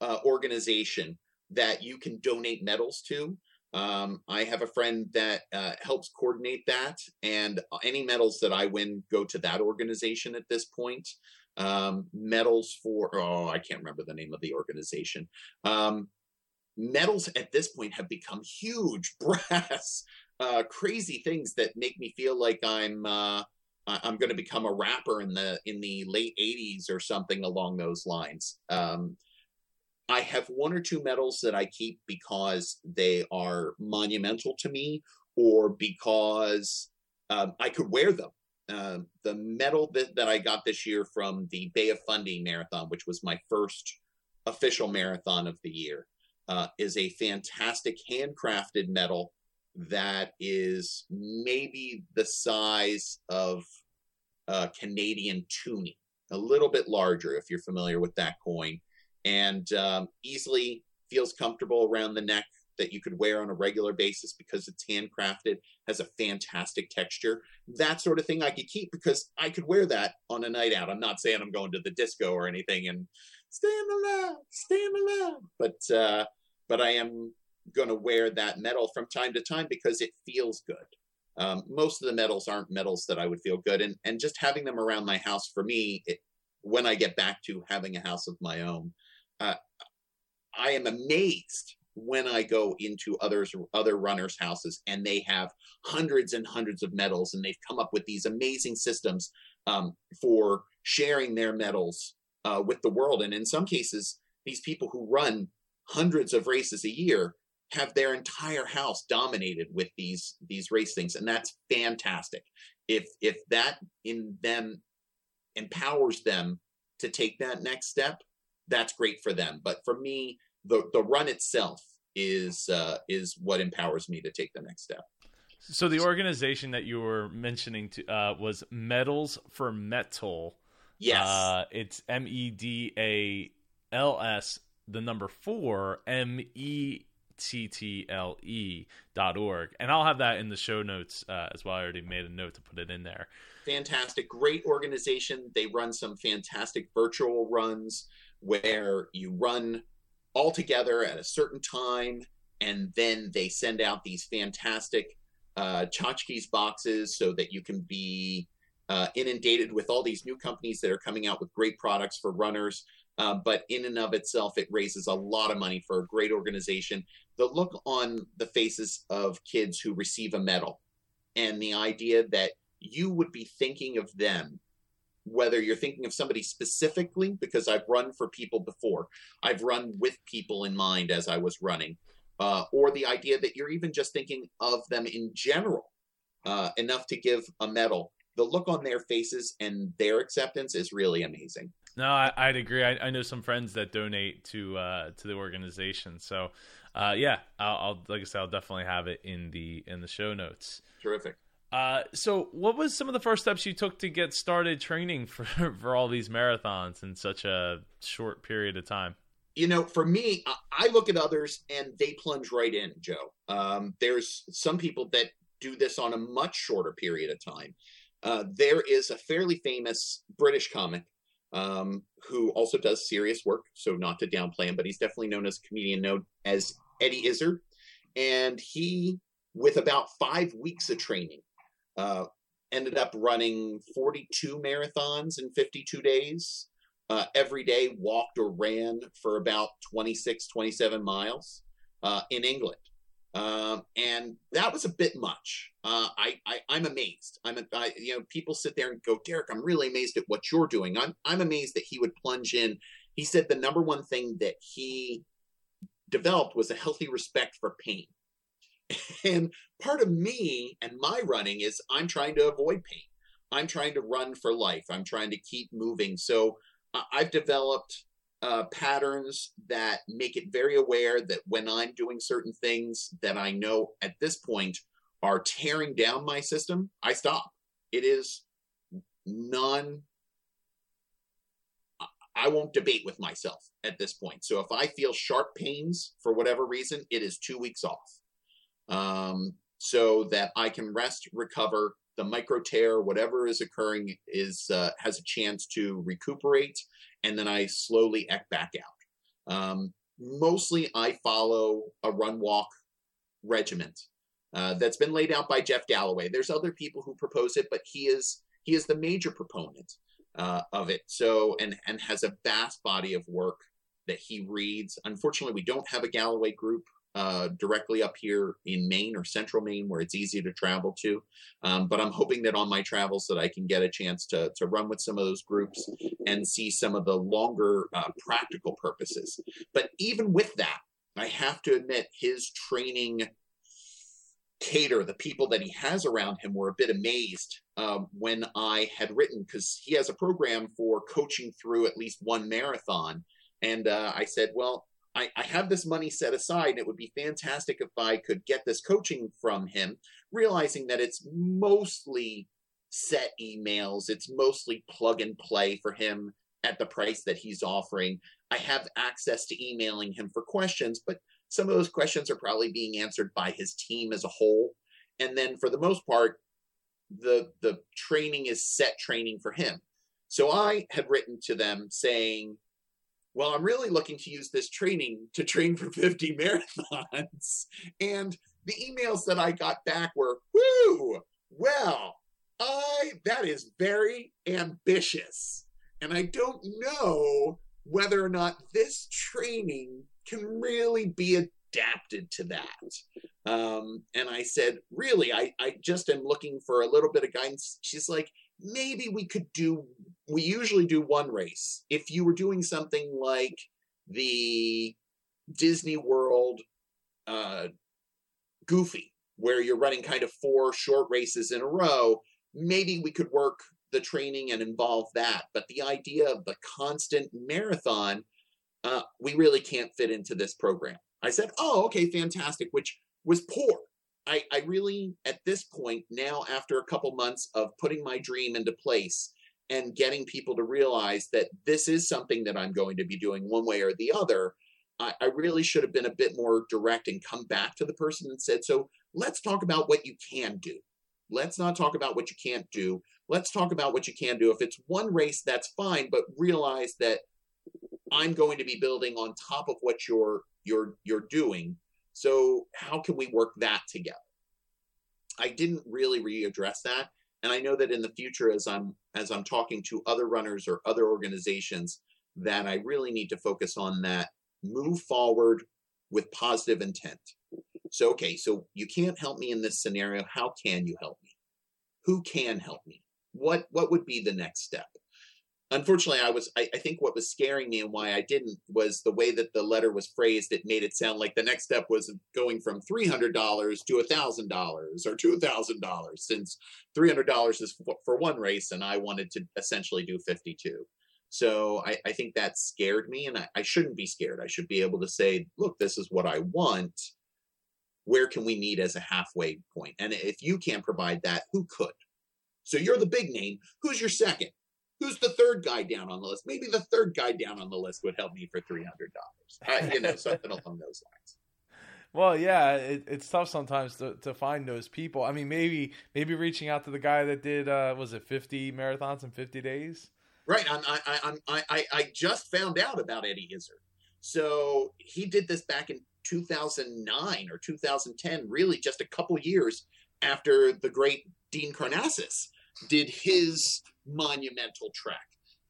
uh, organization that you can donate medals to. Um, I have a friend that uh, helps coordinate that, and any medals that I win go to that organization at this point. Um, medals for oh, I can't remember the name of the organization. Um, medals at this point have become huge brass uh, crazy things that make me feel like i'm uh, i'm going to become a rapper in the in the late 80s or something along those lines. Um, i have one or two medals that i keep because they are monumental to me or because um, i could wear them. Uh, the medal that, that i got this year from the bay of fundy marathon which was my first official marathon of the year uh, is a fantastic handcrafted medal that is maybe the size of a Canadian toonie, a little bit larger if you're familiar with that coin, and um, easily feels comfortable around the neck that you could wear on a regular basis because it's handcrafted, has a fantastic texture. That sort of thing I could keep because I could wear that on a night out. I'm not saying I'm going to the disco or anything and stay in the lab. But uh, but I am going to wear that medal from time to time because it feels good. Um, most of the medals aren't medals that I would feel good, and and just having them around my house for me, it, when I get back to having a house of my own, uh, I am amazed when I go into others other runners' houses and they have hundreds and hundreds of medals, and they've come up with these amazing systems um, for sharing their medals uh, with the world. And in some cases, these people who run hundreds of races a year have their entire house dominated with these these race things and that's fantastic. If if that in them empowers them to take that next step that's great for them. But for me the the run itself is uh is what empowers me to take the next step. So the organization that you were mentioning to uh was medals for metal. Yes. Uh it's m-e-d-a-l-s the number four M E T T L E dot org, and I'll have that in the show notes uh, as well. I already made a note to put it in there. Fantastic, great organization. They run some fantastic virtual runs where you run all together at a certain time, and then they send out these fantastic uh, tchotchkes boxes so that you can be uh, inundated with all these new companies that are coming out with great products for runners. Uh, but in and of itself, it raises a lot of money for a great organization. The look on the faces of kids who receive a medal and the idea that you would be thinking of them, whether you're thinking of somebody specifically, because I've run for people before, I've run with people in mind as I was running, uh, or the idea that you're even just thinking of them in general, uh, enough to give a medal the look on their faces and their acceptance is really amazing. No, I, would agree. I, I, know some friends that donate to uh, to the organization, so uh, yeah, I'll, I'll, like I said, I'll definitely have it in the in the show notes. Terrific. Uh, so, what was some of the first steps you took to get started training for for all these marathons in such a short period of time? You know, for me, I look at others and they plunge right in. Joe, um, there's some people that do this on a much shorter period of time. Uh, there is a fairly famous British comic um, who also does serious work. So not to downplay him, but he's definitely known as comedian known as Eddie Izzard. And he, with about five weeks of training, uh, ended up running 42 marathons in 52 days. Uh, every day walked or ran for about 26, 27 miles uh, in England. Um, and that was a bit much. Uh, I, I am amazed. I'm a, I, you know people sit there and go, Derek, I'm really amazed at what you're doing. I'm I'm amazed that he would plunge in. He said the number one thing that he developed was a healthy respect for pain. And part of me and my running is I'm trying to avoid pain. I'm trying to run for life. I'm trying to keep moving. So uh, I've developed uh, patterns that make it very aware that when I'm doing certain things that I know at this point are tearing down my system, I stop. It is non. I won't debate with myself at this point. So if I feel sharp pains for whatever reason, it is two weeks off. Um, so that I can rest, recover, the micro tear, whatever is occurring, is uh, has a chance to recuperate, and then I slowly ek back out. Um, mostly, I follow a run walk regiment uh, that's been laid out by Jeff Galloway. There's other people who propose it, but he is he is the major proponent uh, of it. So and and has a vast body of work that he reads. Unfortunately, we don't have a Galloway group uh, directly up here in Maine or central Maine where it's easy to travel to. Um, but I'm hoping that on my travels that I can get a chance to, to run with some of those groups and see some of the longer uh, practical purposes. But even with that, I have to admit his training cater, the people that he has around him were a bit amazed um, when I had written, because he has a program for coaching through at least one marathon. And uh, I said, well, I, I have this money set aside and it would be fantastic if I could get this coaching from him, realizing that it's mostly set emails, it's mostly plug and play for him at the price that he's offering. I have access to emailing him for questions, but some of those questions are probably being answered by his team as a whole. And then for the most part, the the training is set training for him. So I had written to them saying, well, I'm really looking to use this training to train for 50 marathons. And the emails that I got back were, whoo, well, I that is very ambitious. And I don't know whether or not this training can really be adapted to that. Um, and I said, really, I, I just am looking for a little bit of guidance. She's like, maybe we could do we usually do one race. If you were doing something like the disney world uh, goofy where you're running kind of four short races in a row maybe we could work the training and involve that. But the idea of the constant marathon uh, we really can't fit into this program. I said oh okay fantastic which was poor I, I really, at this point, now after a couple months of putting my dream into place and getting people to realize that this is something that I'm going to be doing one way or the other, I, I really should have been a bit more direct and come back to the person and said, So let's talk about what you can do. Let's not talk about what you can't do. Let's talk about what you can do. If it's one race, that's fine, but realize that I'm going to be building on top of what you're you're you're doing so how can we work that together? I didn't really readdress that. And I know that in the future, as I'm as I'm talking to other runners or other organizations, that I really need to focus on that move forward with positive intent. So okay, so you can't help me in this scenario. How can you help me? Who can help me? What what would be the next step? Unfortunately i was I, I, think what was scaring me and why i didn't was the way that the letter was phrased it made it sound like the next step was going from $300 to $1000 or $2000 since $300 is for one race and i wanted to essentially do 52 so i, I think that scared me and I, I shouldn't be scared. I should be able to say look this is what i want. Where can we meet as a halfway point? point? And if you can't provide that who could? So you're the big name. Who's your second who's the third guy down on the list? Maybe the third guy down on the list would help me for three hundred dollars. Uh, you know, something along those lines. Well, yeah, it, it's tough sometimes to, to find those people. I mean, maybe maybe reaching out to the guy that did uh, was it fifty marathons in fifty days? Right. I'm, I, I'm, I, I just found out about Eddie Izzard. So he did this back in 2009 or 2010, really just a couple years after the great Dean Karnazes did his monumental trek.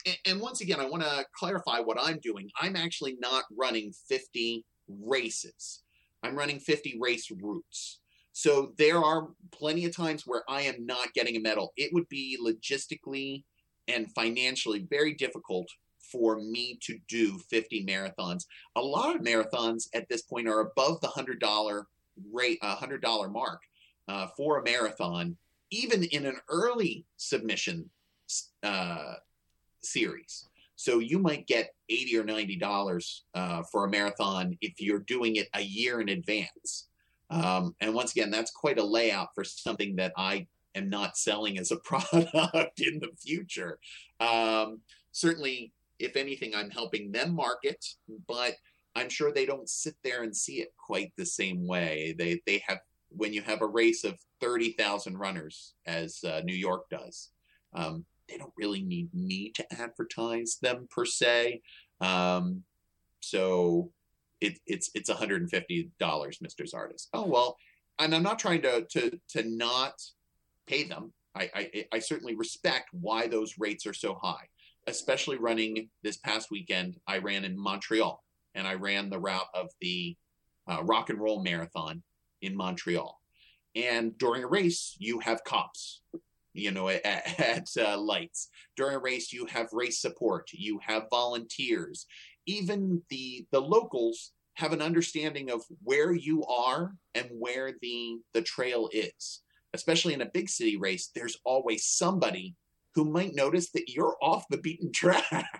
And, and once again, I want to clarify what I'm doing. I'm actually not running 50 races. I'm running 50 race routes. So there are plenty of times where I am not getting a medal. It would be logistically and financially very difficult for me to do 50 marathons. A lot of marathons at this point are above the $100 rate, uh, $100 mark uh, for a marathon, even in an early submission uh, series. So you might get eighty or ninety dollars uh, for a marathon if you're doing it a year in advance. Um, and once again, that's quite a layout for something that I am not selling as a product in the future. Um, certainly, if anything, I'm helping them market, but I'm sure they don't sit there and see it quite the same way. They they have when you have a race of thirty thousand runners, as uh, New York does. Um, they don't really need me to advertise them per se. Um, so it, it's it's $150, Mr. Zardus. Oh well, and I'm not trying to to to not pay them. I, I, I certainly respect why those rates are so high, especially running this past weekend. I ran in Montreal and I ran the route of the uh, rock and roll marathon in Montreal. And during a race, you have cops you know, at, at uh, lights. During a race, you have race support, you have volunteers. Even the the locals have an understanding of where you are and where the the trail is. Especially in a big city race, there's always somebody who might notice that you're off the beaten track.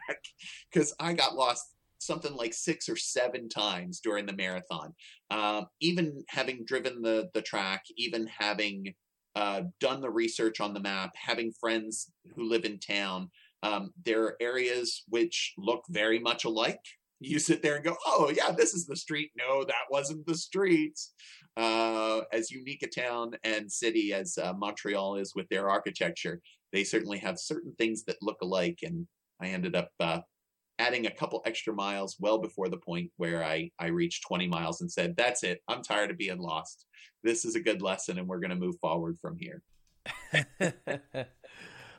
Because I got lost something like six or seven times during the marathon. Um, even having driven the the track, even having uh, done the research on the map, having friends who live in town. Um, there are areas which look very much alike. You sit there and go, "Oh yeah, this is the street." No, that wasn't the street. Uh, as unique a town and city as uh, Montreal is with their architecture, they certainly have certain things that look alike. And I ended up uh, adding a couple extra miles well before the point where I, I reached 20 miles and said, That's it. I'm tired of being lost. This is a good lesson, and we're going to move forward from here.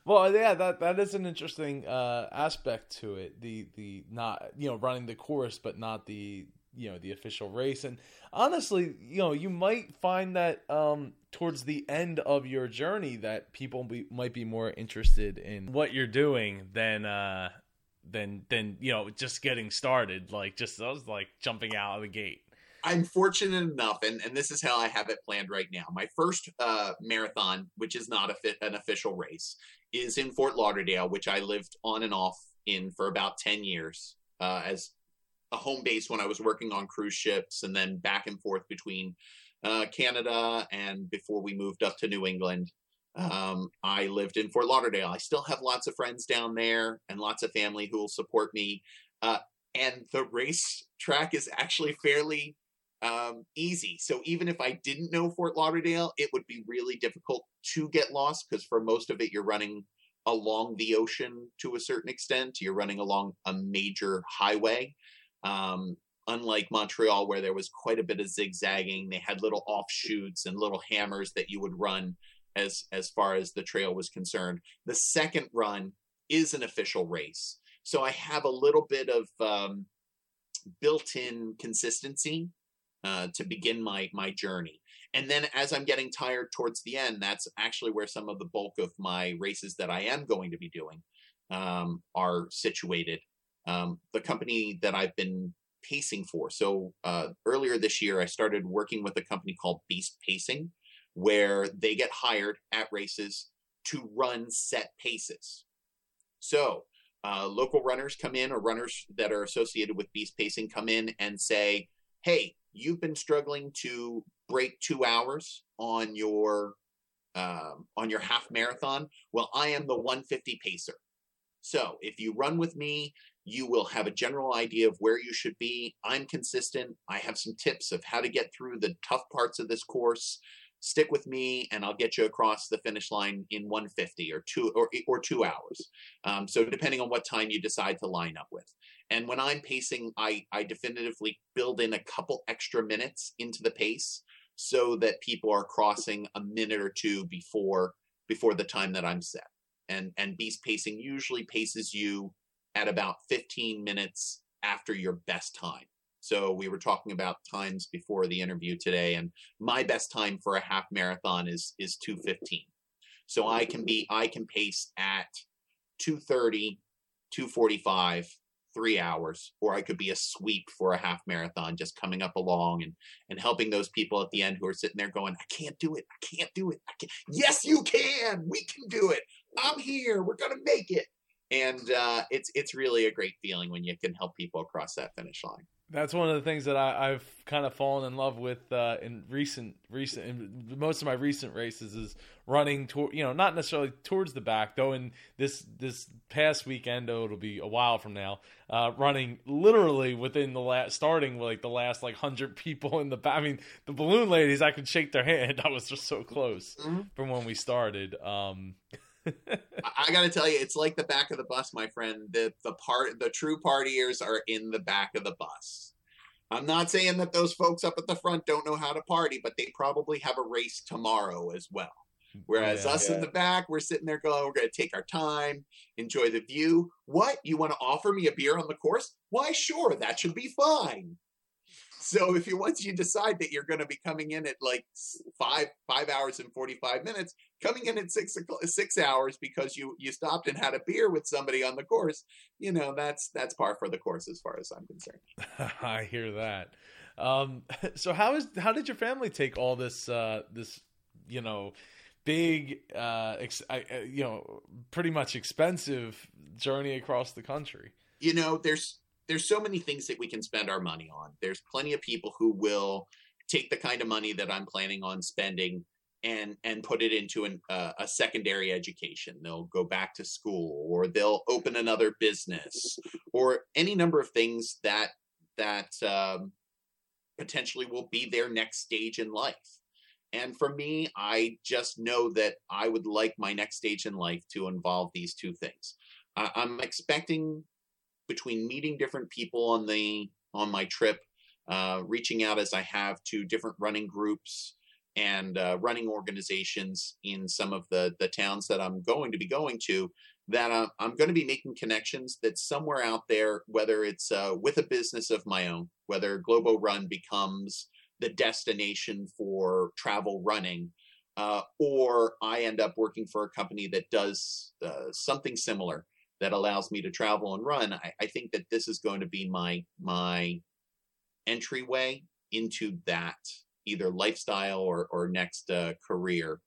well, yeah, that that is an interesting uh, aspect to it. The the not you know running the course, but not the you know the official race. And honestly, you know, you might find that um, towards the end of your journey that people be, might be more interested in what you're doing than uh, than than you know just getting started. Like just I was like jumping out of the gate. I'm fortunate enough, and, and this is how I have it planned right now. My first uh, marathon, which is not a fit, an official race, is in Fort Lauderdale, which I lived on and off in for about 10 years uh, as a home base when I was working on cruise ships and then back and forth between uh, Canada and before we moved up to New England. Um, I lived in Fort Lauderdale. I still have lots of friends down there and lots of family who will support me. Uh, and the race track is actually fairly um, easy. So even if I didn't know Fort Lauderdale, it would be really difficult to get lost because for most of it, you're running along the ocean to a certain extent. You're running along a major highway. Um, unlike Montreal, where there was quite a bit of zigzagging, they had little offshoots and little hammers that you would run as as far as the trail was concerned. The second run is an official race, so I have a little bit of um, built-in consistency uh, to begin my my journey. And then as I'm getting tired towards the end, that's actually where some of the bulk of my races that I am going to be doing um, are situated. Um, the company that I've been pacing for. So uh, earlier this year, I started working with a company called Beast Pacing, where they get hired at races to run set paces. So uh, local runners come in, or runners that are associated with Beast Pacing come in and say, "Hey, you've been struggling to break two hours on your um, on your half marathon. Well, I am the 150 pacer. So if you run with me, you will have a general idea of where you should be. I'm consistent. I have some tips of how to get through the tough parts of this course. Stick with me, and I'll get you across the finish line in 150 or two or or two hours. Um, so depending on what time you decide to line up with. And when I'm pacing, I I definitively build in a couple extra minutes into the pace so that people are crossing a minute or two before before the time that I'm set. And and beast pacing usually paces you at about 15 minutes after your best time. So we were talking about times before the interview today, and my best time for a half marathon is is 215. So I can be I can pace at 230, 245, three hours, or I could be a sweep for a half marathon, just coming up along and and helping those people at the end who are sitting there going, I can't do it, I can't do it. I can't. Yes, you can. We can do it. I'm here. We're gonna make it and uh, it's it's really a great feeling when you can help people across that finish line. That's one of the things that I, have kind of fallen in love with uh, in recent recent in most of my recent races is running toward you know not necessarily towards the back though in this this past weekend though it'll be a while from now uh, running literally within the last starting like the last like hundred people in the back. I mean the balloon ladies I could shake their hand I was just so close mm-hmm. from when we started. Um, I got to tell you, it's like the back of the bus, my friend. The the part the true partiers are in the back of the bus. I'm not saying that those folks up at the front don't know how to party, but they probably have a race tomorrow as well. Whereas yeah, us yeah. in the back, we're sitting there going, we're going to take our time, enjoy the view. What? You want to offer me a beer on the course? Why, sure, that should be fine. So if you once you decide that you're going to be coming in at like five five hours and forty five minutes, coming in at six six hours because you you stopped and had a beer with somebody on the course, you know that's that's par for the course as far as I'm concerned. I hear that. Um, so how is how did your family take all this uh, this you know big uh, ex- uh, you know pretty much expensive journey across the country? You know, there's there's so many things that we can spend our money on. There's plenty of people who will take the kind of money that I'm planning on spending and and put it into an, uh, a secondary education. They'll go back to school, or they'll open another business, or any number of things that that um, potentially will be their next stage in life. And for me, I just know that I would like my next stage in life to involve these two things. I'm expecting between meeting different people on the on my trip, uh, reaching out as I have to different running groups and uh, running organizations in some of the the towns that I'm going to be going to, that I'm, I'm going to be making connections that somewhere out there, whether it's uh, with a business of my own, whether GloboRun becomes the destination for travel running, uh, or I end up working for a company that does uh, something similar that allows me to travel and run, I, I think that this is going to be my my entryway into that either lifestyle or or next uh, career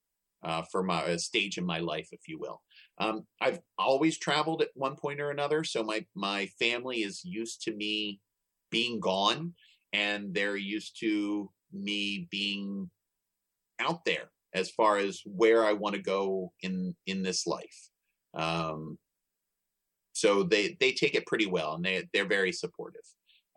uh, for my uh, stage in my life, if you will. Um, I've always traveled at one point or another, so my my family is used to me being gone, and they're used to me being out there as far as where I want to go in in this life. Um, so they they take it pretty well and they they're very supportive.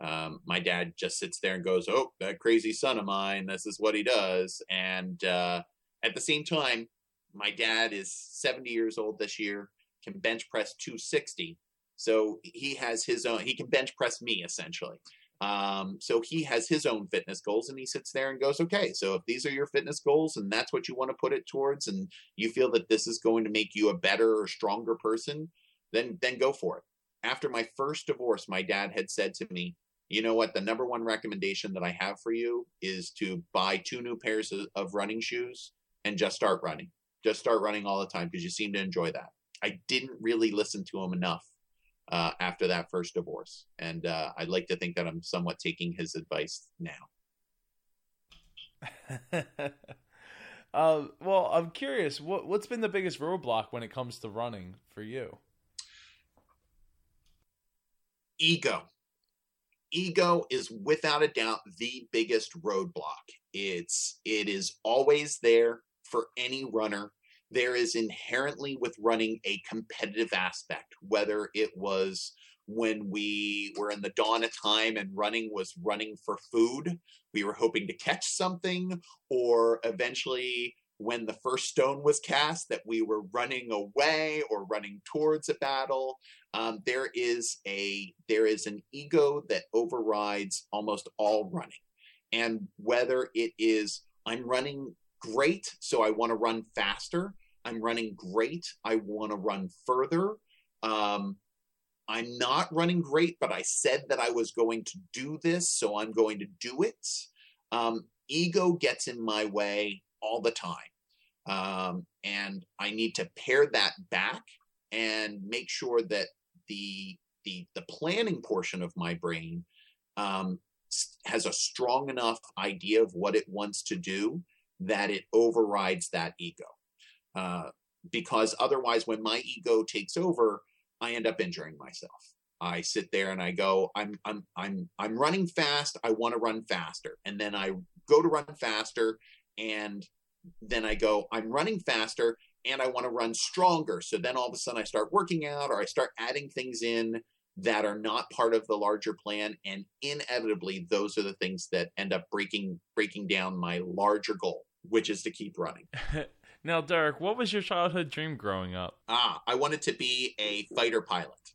Um, my dad just sits there and goes oh that crazy son of mine this is what he does. And uh, at the same time my dad is 70 years old this year can bench press 260 so he has his own he can bench press me essentially. Um, so he has his own fitness goals and he sits there and goes okay so if these are your fitness goals and that's what you want to put it towards and you feel that this is going to make you a better or stronger person then then go for it. After my first divorce, my dad had said to me, "You know what? The number one recommendation that I have for you is to buy two new pairs of, of running shoes and just start running. Just start running all the time because you seem to enjoy that." I didn't really listen to him enough uh, after that first divorce, and uh, I'd like to think that I'm somewhat taking his advice now. uh, well, I'm curious. What what's been the biggest roadblock when it comes to running for you? Ego. Ego is without a doubt the biggest roadblock. It's it is always there for any runner. There is inherently with running a competitive aspect, whether it was when we were in the dawn of time and running was running for food. We were hoping to catch something, or eventually when the first stone was cast that we were running away or running towards a battle. Um, there is a there is an ego that overrides almost all running. And whether it is i'm running great so i want to run faster. I'm running great i want to run further. Um, I'm not running great, but I said that I was going to do this, so I'm going to do it. Um, ego gets in my way all the time. Um, and I need to pare that back and make sure that the the the planning portion of my brain um, has a strong enough idea of what it wants to do that it overrides that ego. Uh, because otherwise, when my ego takes over, I end up injuring myself. I sit there and I go, I'm I'm I'm I'm running fast. I want to run faster, and then I go to run faster, and then I go, I'm running faster, and I want to run stronger. So then all of a sudden I start working out, or I start adding things in that are not part of the larger plan, and inevitably those are the things that end up breaking breaking down my larger goal, which is to keep running. Now, Derek, what was your childhood dream growing up? Ah, I wanted to be a fighter pilot.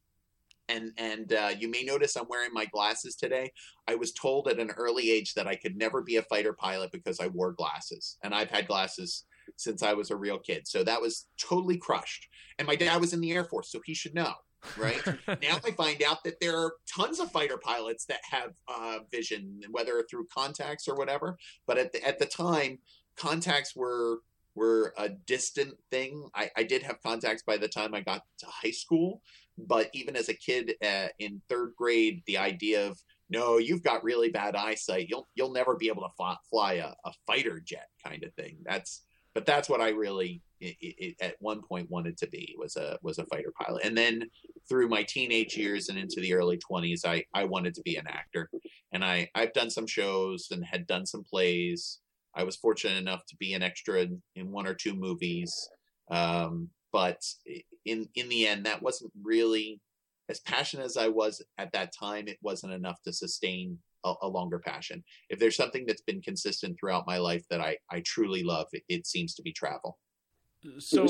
And and uh, you may notice I'm wearing my glasses today. I was told at an early age that I could never be a fighter pilot because I wore glasses, and I've had glasses since I was a real kid. So that was totally crushed. And my dad was in the Air Force, so he should know, right? now I find out that there are tons of fighter pilots that have uh, vision, whether through contacts or whatever. But at the, at the time, contacts were were a distant thing. I, I did have contacts by the time I got to high school, but even as a kid uh, in third grade, the idea of no, you've got really bad eyesight. You'll you'll never be able to fly, a, a fighter jet kind of thing. That's but that's what I really it, it, at one point wanted to be was a was a fighter pilot. And then through my teenage years and into the early 20s, I I wanted to be an actor. And I I've done some shows and had done some plays I was fortunate enough to be an extra in, in one or two movies, um, but in in the end, that wasn't really as passionate as I was at that time. It wasn't enough to sustain a, a longer passion. If there's something that's been consistent throughout my life that I I truly love, it, it seems to be travel. So,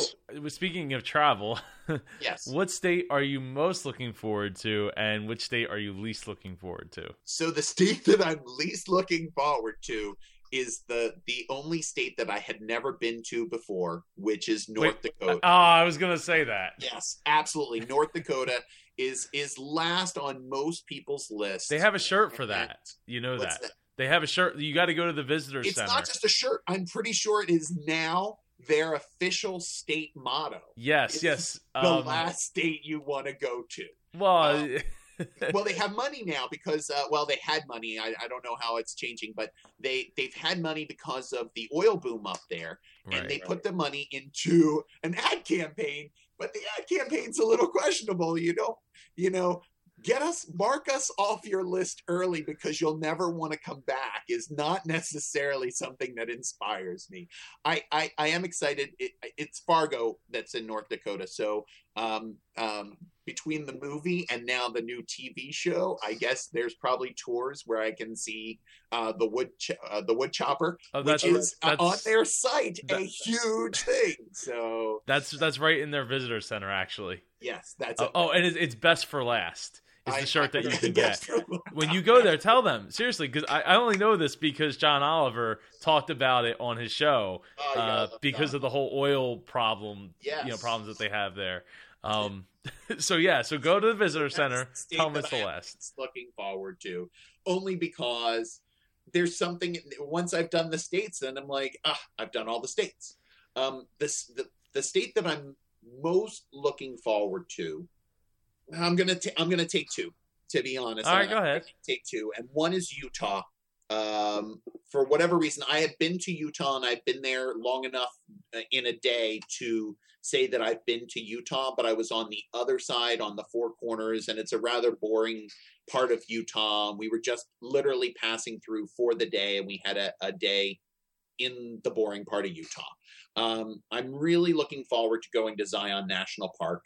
speaking of travel, yes, what state are you most looking forward to, and which state are you least looking forward to? So, the state that I'm least looking forward to is the the only state that I had never been to before, which is North Wait, Dakota. Oh, I was gonna say that. Yes, absolutely. North Dakota is is last on most people's list. They have a shirt for that. You know that. that. They have a shirt. You got to go to the visitor it's center. It's not just a shirt. I'm pretty sure it is now their official state motto. Yes, it's yes. The um, last state you want to go to. Well. Um, well, they have money now because uh, well, they had money. I, I don't know how it's changing, but they they've had money because of the oil boom up there, right, and they right. put the money into an ad campaign. But the ad campaign's a little questionable. You know, you know, get us mark us off your list early because you'll never want to come back is not necessarily something that inspires me i i, I am excited it, it's fargo that's in north dakota so um, um, between the movie and now the new tv show i guess there's probably tours where i can see uh, the wood ch- uh, the wood chopper oh, which is uh, on their site a huge thing so. That's that's right in their visitor center actually. Yes that's oh, oh and it's, it's best for last is the shirt I, that you can get. when you go there, tell them seriously because I, I, only know this because John Oliver talked about it on his show oh, uh, because of the whole oil problem, yes. you know, problems that they have there. Um, so yeah, so go to the visitor center. Tell them it's the last. Looking forward to only because there's something. Once I've done the states, then I'm like, ah, I've done all the states. Um, this the the state that I'm most looking forward to. I'm gonna ta- I'm gonna take two. To be honest, All right, go ahead. Take two, and one is Utah. Um, for whatever reason, I have been to Utah, and I've been there long enough uh, in a day to say that I've been to Utah. But I was on the other side, on the Four Corners, and it's a rather boring part of Utah. We were just literally passing through for the day, and we had a, a day in the boring part of Utah. Um, I'm really looking forward to going to Zion National Park.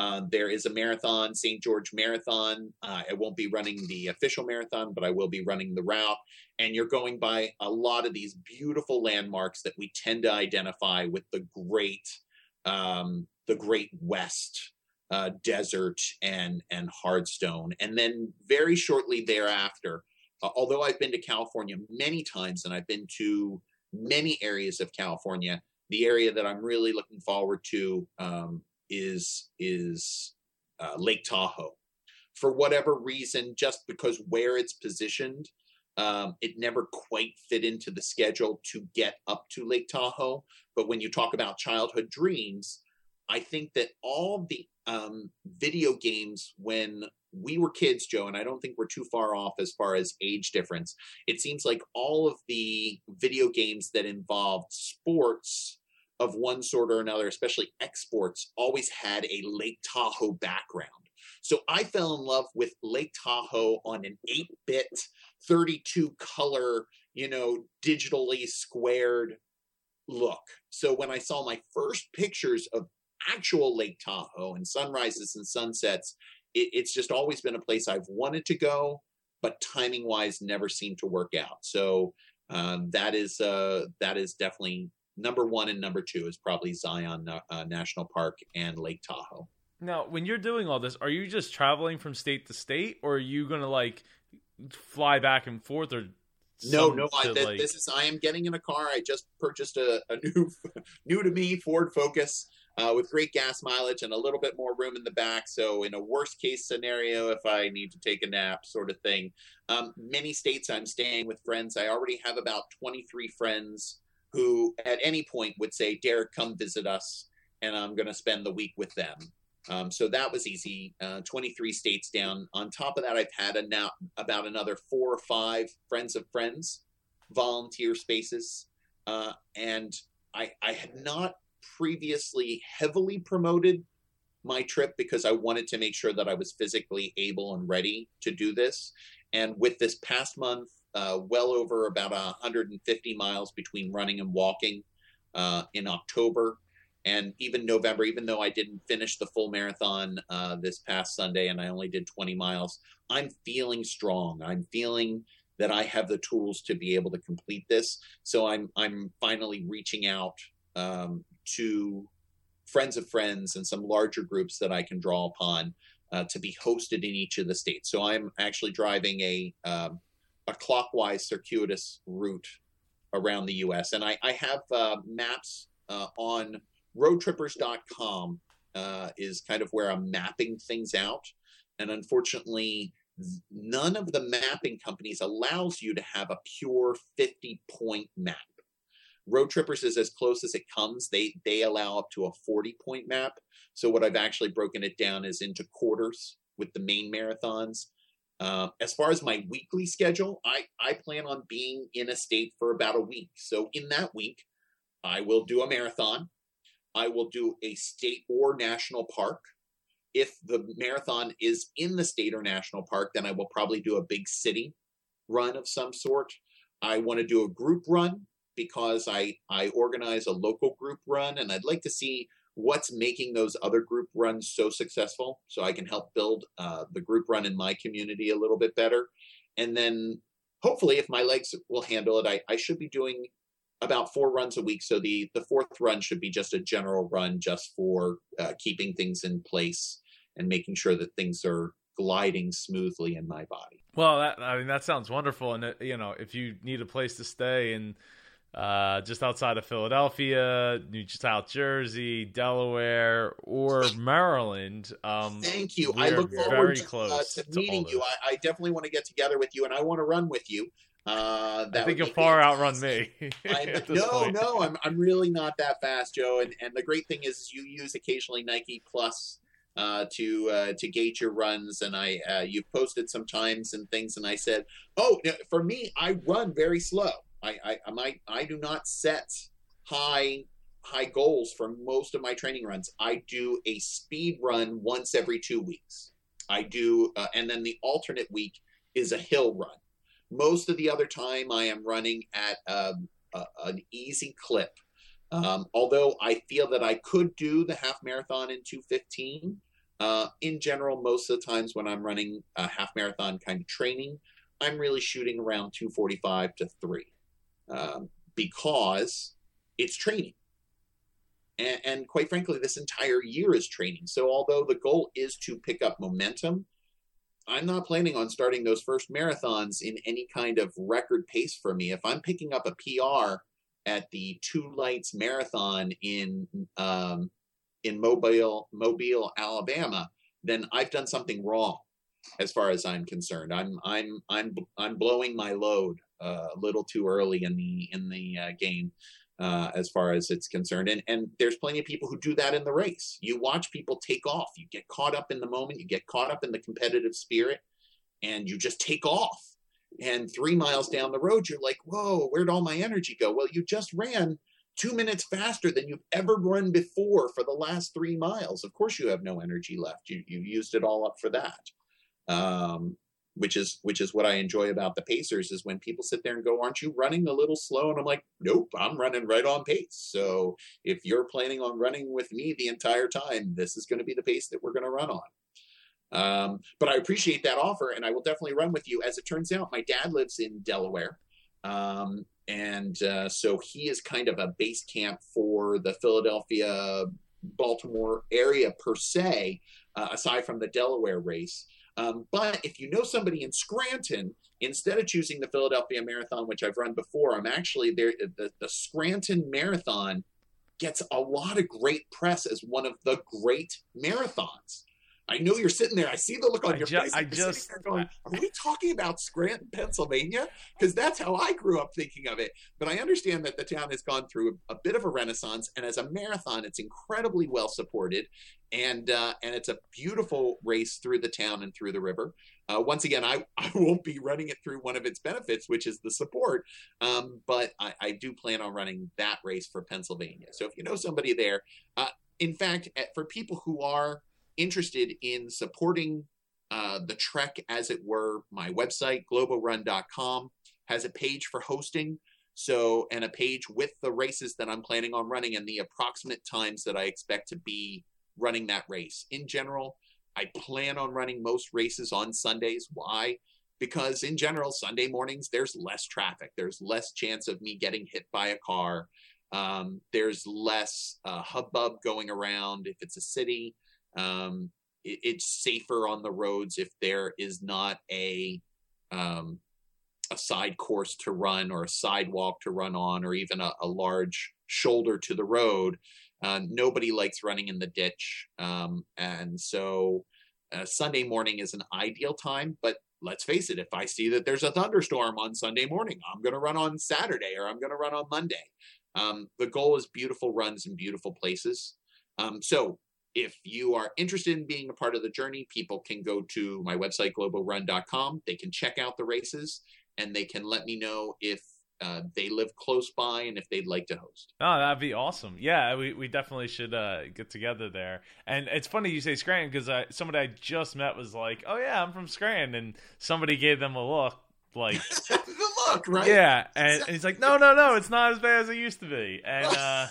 Uh, there is a marathon, St. George Marathon. Uh, I won't be running the official marathon, but I will be running the route. And you're going by a lot of these beautiful landmarks that we tend to identify with the great, um, the Great West uh, Desert and and Hardstone. And then very shortly thereafter, uh, although I've been to California many times and I've been to many areas of California, the area that I'm really looking forward to um, is is uh, Lake Tahoe. For whatever reason, just because where it's positioned, um, it never quite fit into the schedule to get up to Lake Tahoe. But when you talk about childhood dreams, I think that all the um, video games when we were kids, Joe, and I don't think we're too far off as far as age difference. It seems like all of the video games that involved sports of one sort or another, especially exports, always had a Lake Tahoe background. So I fell in love with Lake Tahoe on an 8 bit, 32 color, you know, digitally squared look. So when I saw my first pictures of actual Lake Tahoe and sunrises and sunsets, it, it's just always been a place I've wanted to go, but timing wise never seemed to work out. So um, that is uh, that is definitely number one and number two is probably Zion uh, National Park and Lake Tahoe. Now, when you're doing all this, are you just traveling from state to state, or are you gonna like fly back and forth, or no, no, I, th- like- this is I am getting in a car. I just purchased a, a new, new to me Ford Focus uh, with great gas mileage and a little bit more room in the back. So, in a worst case scenario, if I need to take a nap, sort of thing. Um, many states I'm staying with friends. I already have about 23 friends who, at any point, would say, "Derek, come visit us," and I'm going to spend the week with them. Um, so that was easy. Uh, 23 states down. On top of that, I've had a now about another four or five friends of friends volunteer spaces, uh, and I, I had not previously heavily promoted my trip because I wanted to make sure that I was physically able and ready to do this. And with this past month, uh, well over about 150 miles between running and walking uh, in October and even November, even though I didn't finish the full marathon uh, this past Sunday and I only did 20 miles, I'm feeling strong. I'm feeling that I have the tools to be able to complete this. So I'm I'm finally reaching out um, to friends of friends and some larger groups that I can draw upon uh, to be hosted in each of the states. So I'm actually driving a um, a clockwise circuitous route around the U.S. and I, I have uh, maps uh, on roadtrippers.com uh, is kind of where I'm mapping things out. And unfortunately, none of the mapping companies allows you to have a pure 50 point map. Road Trippers is as close as it comes. They they allow up to a 40 point map. So what I've actually broken it down is into quarters with the main marathons. Uh, as far as my weekly schedule, I, I plan on being in a state for about a week. So in that week, I will do a marathon. I will do a state or national park. If the marathon is in the state or national park, then I will probably do a big city run of some sort. I want to do a group run because I, I organize a local group run and I'd like to see what's making those other group runs so successful so I can help build uh, the group run in my community a little bit better. And then hopefully, if my legs will handle it, I, I should be doing about four runs a week. So the the fourth run should be just a general run, just for uh, keeping things in place and making sure that things are gliding smoothly in my body. Well, that, I mean, that sounds wonderful. And, uh, you know, if you need a place to stay and uh, just outside of Philadelphia, New South Jersey, Delaware, or Maryland, um, Thank you. I look very forward to, uh, close to to meeting of you. I, I definitely want to get together with you, and I want to run with you. Uh, I think you'll far outrun me. No, point. no, I'm I'm really not that fast, Joe. And and the great thing is you use occasionally Nike Plus uh, to uh, to gauge your runs, and I uh, you've posted some times and things, and I said, oh, for me, I run very slow. I I I, I do not set high high goals for most of my training runs. I do a speed run once every two weeks. I do, uh, and then the alternate week is a hill run. Most of the other time, I am running at um, a, an easy clip. Um, although I feel that I could do the half marathon in 215. Uh, in general, most of the times when I'm running a half marathon kind of training, I'm really shooting around 245 to 3 um, because it's training. And, and quite frankly, this entire year is training. So, although the goal is to pick up momentum, I'm not planning on starting those first marathons in any kind of record pace for me. If I'm picking up a PR at the Two Lights Marathon in um, in Mobile, Mobile, Alabama, then I've done something wrong, as far as I'm concerned. I'm I'm I'm I'm blowing my load a little too early in the in the uh, game. Uh, as far as it's concerned, and and there's plenty of people who do that in the race. You watch people take off. You get caught up in the moment. You get caught up in the competitive spirit, and you just take off. And three miles down the road, you're like, "Whoa, where'd all my energy go?" Well, you just ran two minutes faster than you've ever run before for the last three miles. Of course, you have no energy left. You you used it all up for that. Um, which is which is what I enjoy about the Pacers is when people sit there and go, "Aren't you running a little slow?" And I'm like, "Nope, I'm running right on pace." So if you're planning on running with me the entire time, this is going to be the pace that we're going to run on. Um, but I appreciate that offer, and I will definitely run with you. As it turns out, my dad lives in Delaware, um, and uh, so he is kind of a base camp for the Philadelphia, Baltimore area per se, uh, aside from the Delaware race. Um, but if you know somebody in Scranton, instead of choosing the Philadelphia Marathon, which I've run before, I'm actually there. The, the Scranton Marathon gets a lot of great press as one of the great marathons. I know you're sitting there. I see the look on I your ju- face. I just- going, "Are we talking about Scranton, Pennsylvania?" Because that's how I grew up thinking of it. But I understand that the town has gone through a, a bit of a renaissance, and as a marathon, it's incredibly well supported, and uh, and it's a beautiful race through the town and through the river. Uh, once again, I, I won't be running it through one of its benefits, which is the support, um, but I, I do plan on running that race for Pennsylvania. So if you know somebody there, uh, in fact, for people who are interested in supporting uh, the trek, as it were, my website, GloboRun.com, has a page for hosting. So, and a page with the races that I'm planning on running and the approximate times that I expect to be running that race. In general, I plan on running most races on Sundays. Why? Because in general, Sunday mornings, there's less traffic. There's less chance of me getting hit by a car. Um, there's less uh, hubbub going around if it's a city. Um, it, it's safer on the roads if there is not a um, a side course to run or a sidewalk to run on or even a, a large shoulder to the road. Uh, nobody likes running in the ditch, um, and so uh, Sunday morning is an ideal time. But let's face it, if I see that there's a thunderstorm on Sunday morning, I'm going to run on Saturday or I'm going to run on Monday. Um, the goal is beautiful runs in beautiful places. Um, so if you are interested in being a part of the journey, people can go to my website, GloboRun.com. They can check out the races and they can let me know if uh, they live close by and if they'd like to host. Oh, that'd be awesome. Yeah, we, we definitely should uh, get together there. And it's funny you say Scranton because somebody I just met was like, "Oh yeah, I'm from Scranton," and somebody gave them a look like, the look, right? "Yeah," and, and he's like, "No, no, no, it's not as bad as it used to be." And uh,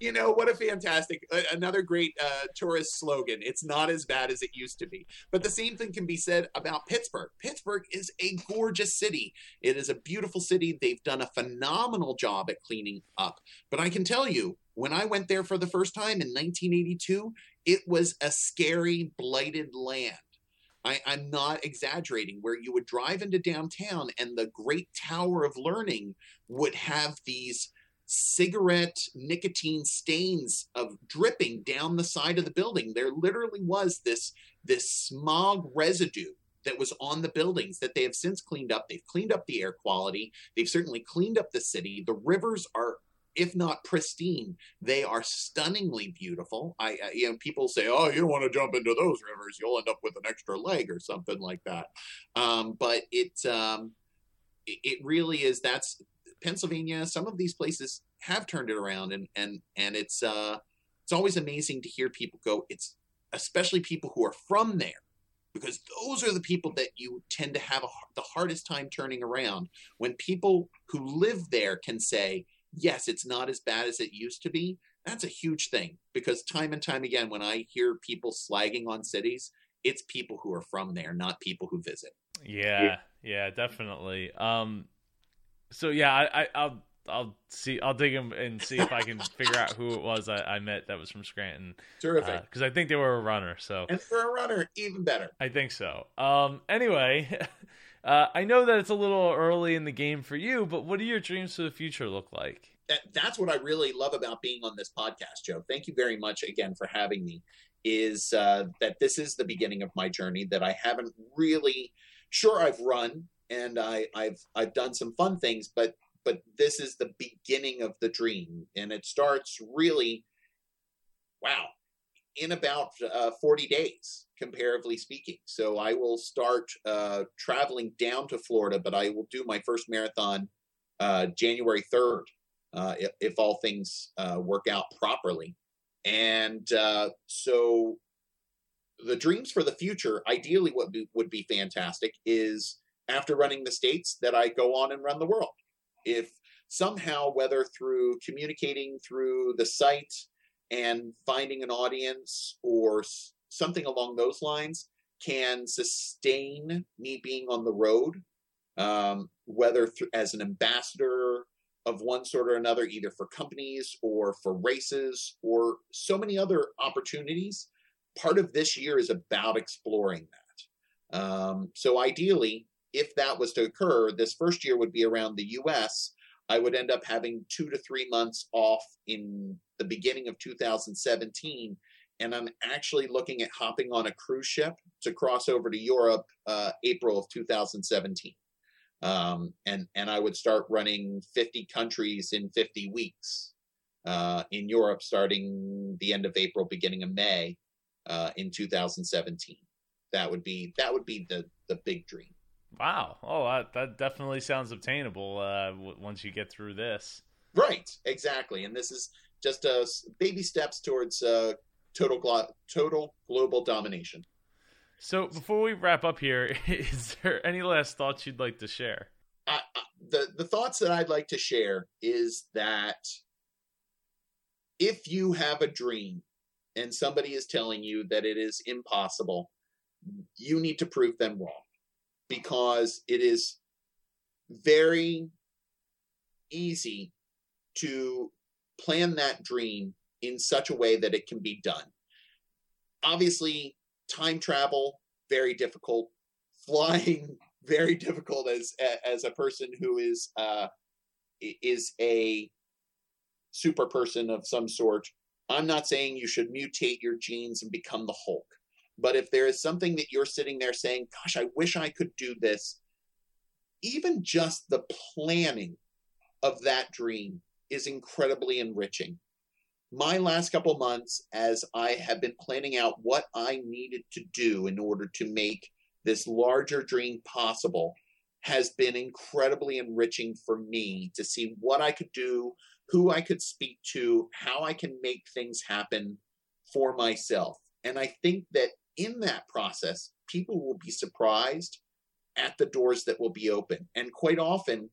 you know what a fantastic another great uh, tourist slogan. It's not as bad as it used to be. But the same thing can be said about pittsburgh. Pittsburgh is a gorgeous city. It is a beautiful city. They've done a phenomenal job at cleaning up. But i can tell you when i went there for the first time in 1982 it was a scary blighted land. I, I'm not exaggerating, where you would drive into downtown and the Great Tower of Learning would have these cigarette nicotine stains of dripping down the side of the building there literally was this this smog residue that was on the buildings that they have since cleaned up. They've cleaned up the air quality. They've certainly cleaned up the city. The rivers are if not pristine, they are stunningly beautiful. I, I, you know, people say, "Oh, you don't want to jump into those rivers; you'll end up with an extra leg or something like that." Um, but it, um, it really is. That's Pennsylvania. Some of these places have turned it around, and and and it's uh, it's always amazing to hear people go. It's especially people who are from there because those are the people that you tend to have a, the hardest time turning around when people who live there can say yes, it's not as bad as it used to be. That's a huge thing because time and time again, when I hear people slagging on cities, it's people who are from there, not people who visit. Yeah, yeah, yeah definitely. Um, so yeah, I, I, I'll I'll see. I'll dig them and see if I can figure out who it was I, I met that was from Scranton. Terrific, because uh, I think they were a runner. So and for a runner, even better. I think so. Um. Anyway, Uh, I know that it's a little early in the game for you, but what do your dreams for the future look like? That, that's what I really love about being on this podcast, Joe. Thank you very much again for having me. Is uh, that this is the beginning of my journey that I haven't really sure I've run and I, I've I've done some fun things, but but this is the beginning of the dream, and it starts really, wow, in about uh, 40 days, comparatively speaking. So I will start uh, traveling down to Florida, but I will do my first marathon uh, January 3rd, uh, if, if, all things uh, work out properly. And uh, so the dreams for the future, ideally, what would be fantastic is after running the states that I go on and run the world. If somehow, whether through communicating through the site, and finding an audience or something along those lines can sustain me being on the road, um, whether th- as an ambassador of one sort or another, either for companies or for races or so many other opportunities. Part of this year is about exploring that. Um, so, ideally, if that was to occur, this first year would be around the US. I would end up having two to three months off in the beginning of 2017 and I'm actually looking at hopping on a cruise ship to cross over to Europe uh, April of 2017. Um, and and I would start running 50 countries in 50 weeks uh, in Europe, starting the end of April, beginning of May uh, in 2017. That would be that would be the the big dream. Wow! Oh, that, that definitely sounds obtainable uh, w- once you get through this. Right, exactly. And this is just uh, baby steps towards uh, total glo- total global domination. So before we wrap up here, is there any last thoughts you'd like to share? Uh, the the thoughts that I'd like to share is that if you have a dream and somebody is telling you that it is impossible, you need to prove them wrong because it is very easy to plan that dream in such a way that it can be done. Obviously, time travel very difficult, flying very difficult as as a person who is uh, is a super person of some sort. I'm not saying you should mutate your genes and become the Hulk, but if there is something that you're sitting there saying, "Gosh, I wish I could do this," even just the planning of that dream is incredibly enriching. My last couple months, as I have been planning out what I needed to do in order to make this larger dream possible, has been incredibly enriching for me to see what I could do, who I could speak to, how I can make things happen for myself. And I think that in that process, people will be surprised at the doors that will be open. And quite often,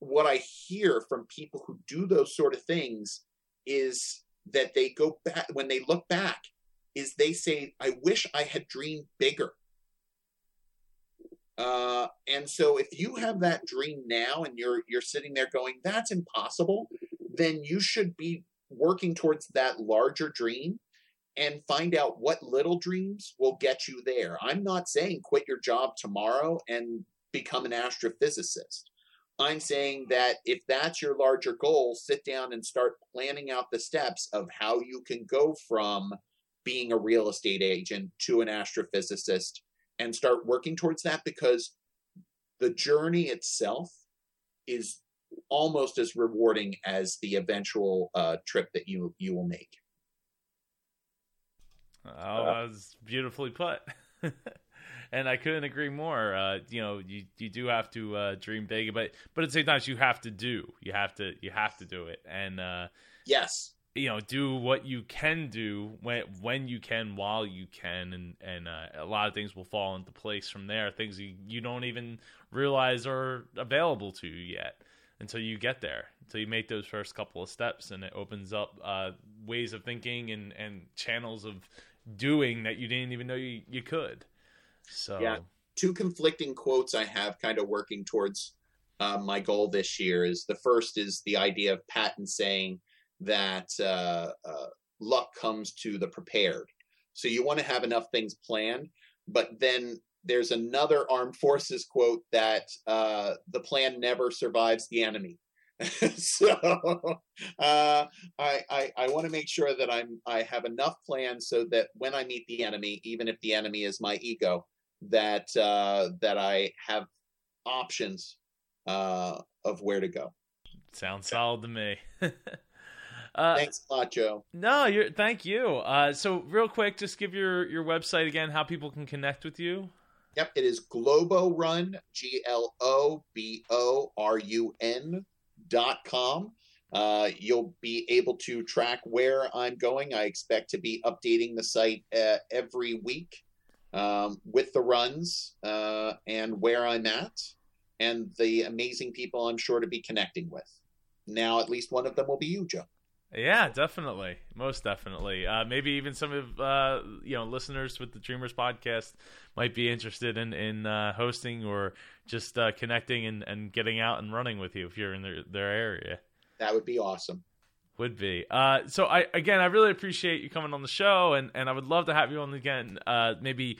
what I hear from people who do those sort of things is that they go back when they look back is they say i wish i had dreamed bigger uh, and so if you have that dream now and you're you're sitting there going that's impossible then you should be working towards that larger dream and find out what little dreams will get you there i'm not saying quit your job tomorrow and become an astrophysicist I'm saying that if that's your larger goal, sit down and start planning out the steps of how you can go from being a real estate agent to an astrophysicist and start working towards that because the journey itself is almost as rewarding as the eventual uh, trip that you you will make. Oh, that was beautifully put. and I couldn't agree more. Uh, you know, you you do have to uh, dream big, but but at the same time, you have to do. You have to you have to do it, and uh, yes, you know, do what you can do when when you can, while you can, and and uh, a lot of things will fall into place from there. Things you, you don't even realize are available to you yet until you get there, until you make those first couple of steps, and it opens up uh, ways of thinking and and channels of doing that you didn't even know you, you could. So yeah, two conflicting quotes I have kind of working towards uh, my goal this year is the first is the idea of Patton saying that uh, uh, luck comes to the prepared. So you want to have enough things planned, but then there's another armed forces quote that uh, the plan never survives the enemy. so uh, I, I, I want to make sure that I'm I have enough plans so that when I meet the enemy, even if the enemy is my ego, that uh, that I have options uh, of where to go. Sounds solid to me. uh, Thanks a lot, Joe. No, you're. Thank you. Uh, so, real quick, just give your your website again, how people can connect with you. Yep, it is Globo Run, G L O B O R U N dot com. Uh, you'll be able to track where I'm going. I expect to be updating the site uh, every week um, with the runs uh, and where I'm at and the amazing people I'm sure to be connecting with. Now, at least one of them will be you, Joe. Yeah, definitely, most definitely. Uh, maybe even some of uh, you know listeners with the Dreamers podcast might be interested in in uh, hosting or just uh, connecting and, and getting out and running with you if you're in their, their area. That would be awesome. Would be. Uh, so I again, I really appreciate you coming on the show, and, and I would love to have you on again. Uh, maybe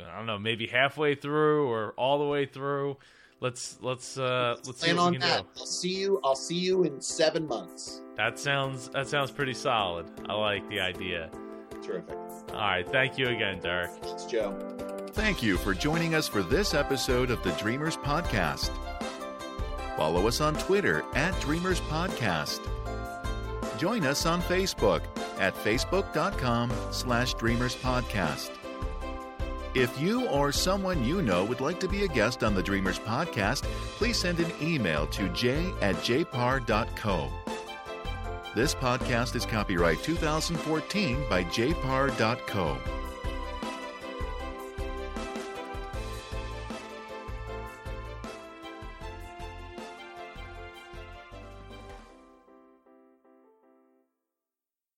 I don't know, maybe halfway through or all the way through. Let's let's uh let's plan on that. Do. I'll see you. I'll see you in seven months. That sounds that sounds pretty solid. I like the idea. Terrific. All right, thank you again, Derek. Thanks, Joe. Thank you for joining us for this episode of the Dreamers Podcast. Follow us on Twitter at Dreamers Podcast. Join us on Facebook at facebook.com slash Dreamers Podcast. If you or someone you know would like to be a guest on the Dreamers podcast, please send an email to j at jpar.co. This podcast is copyright 2014 by jpar.co.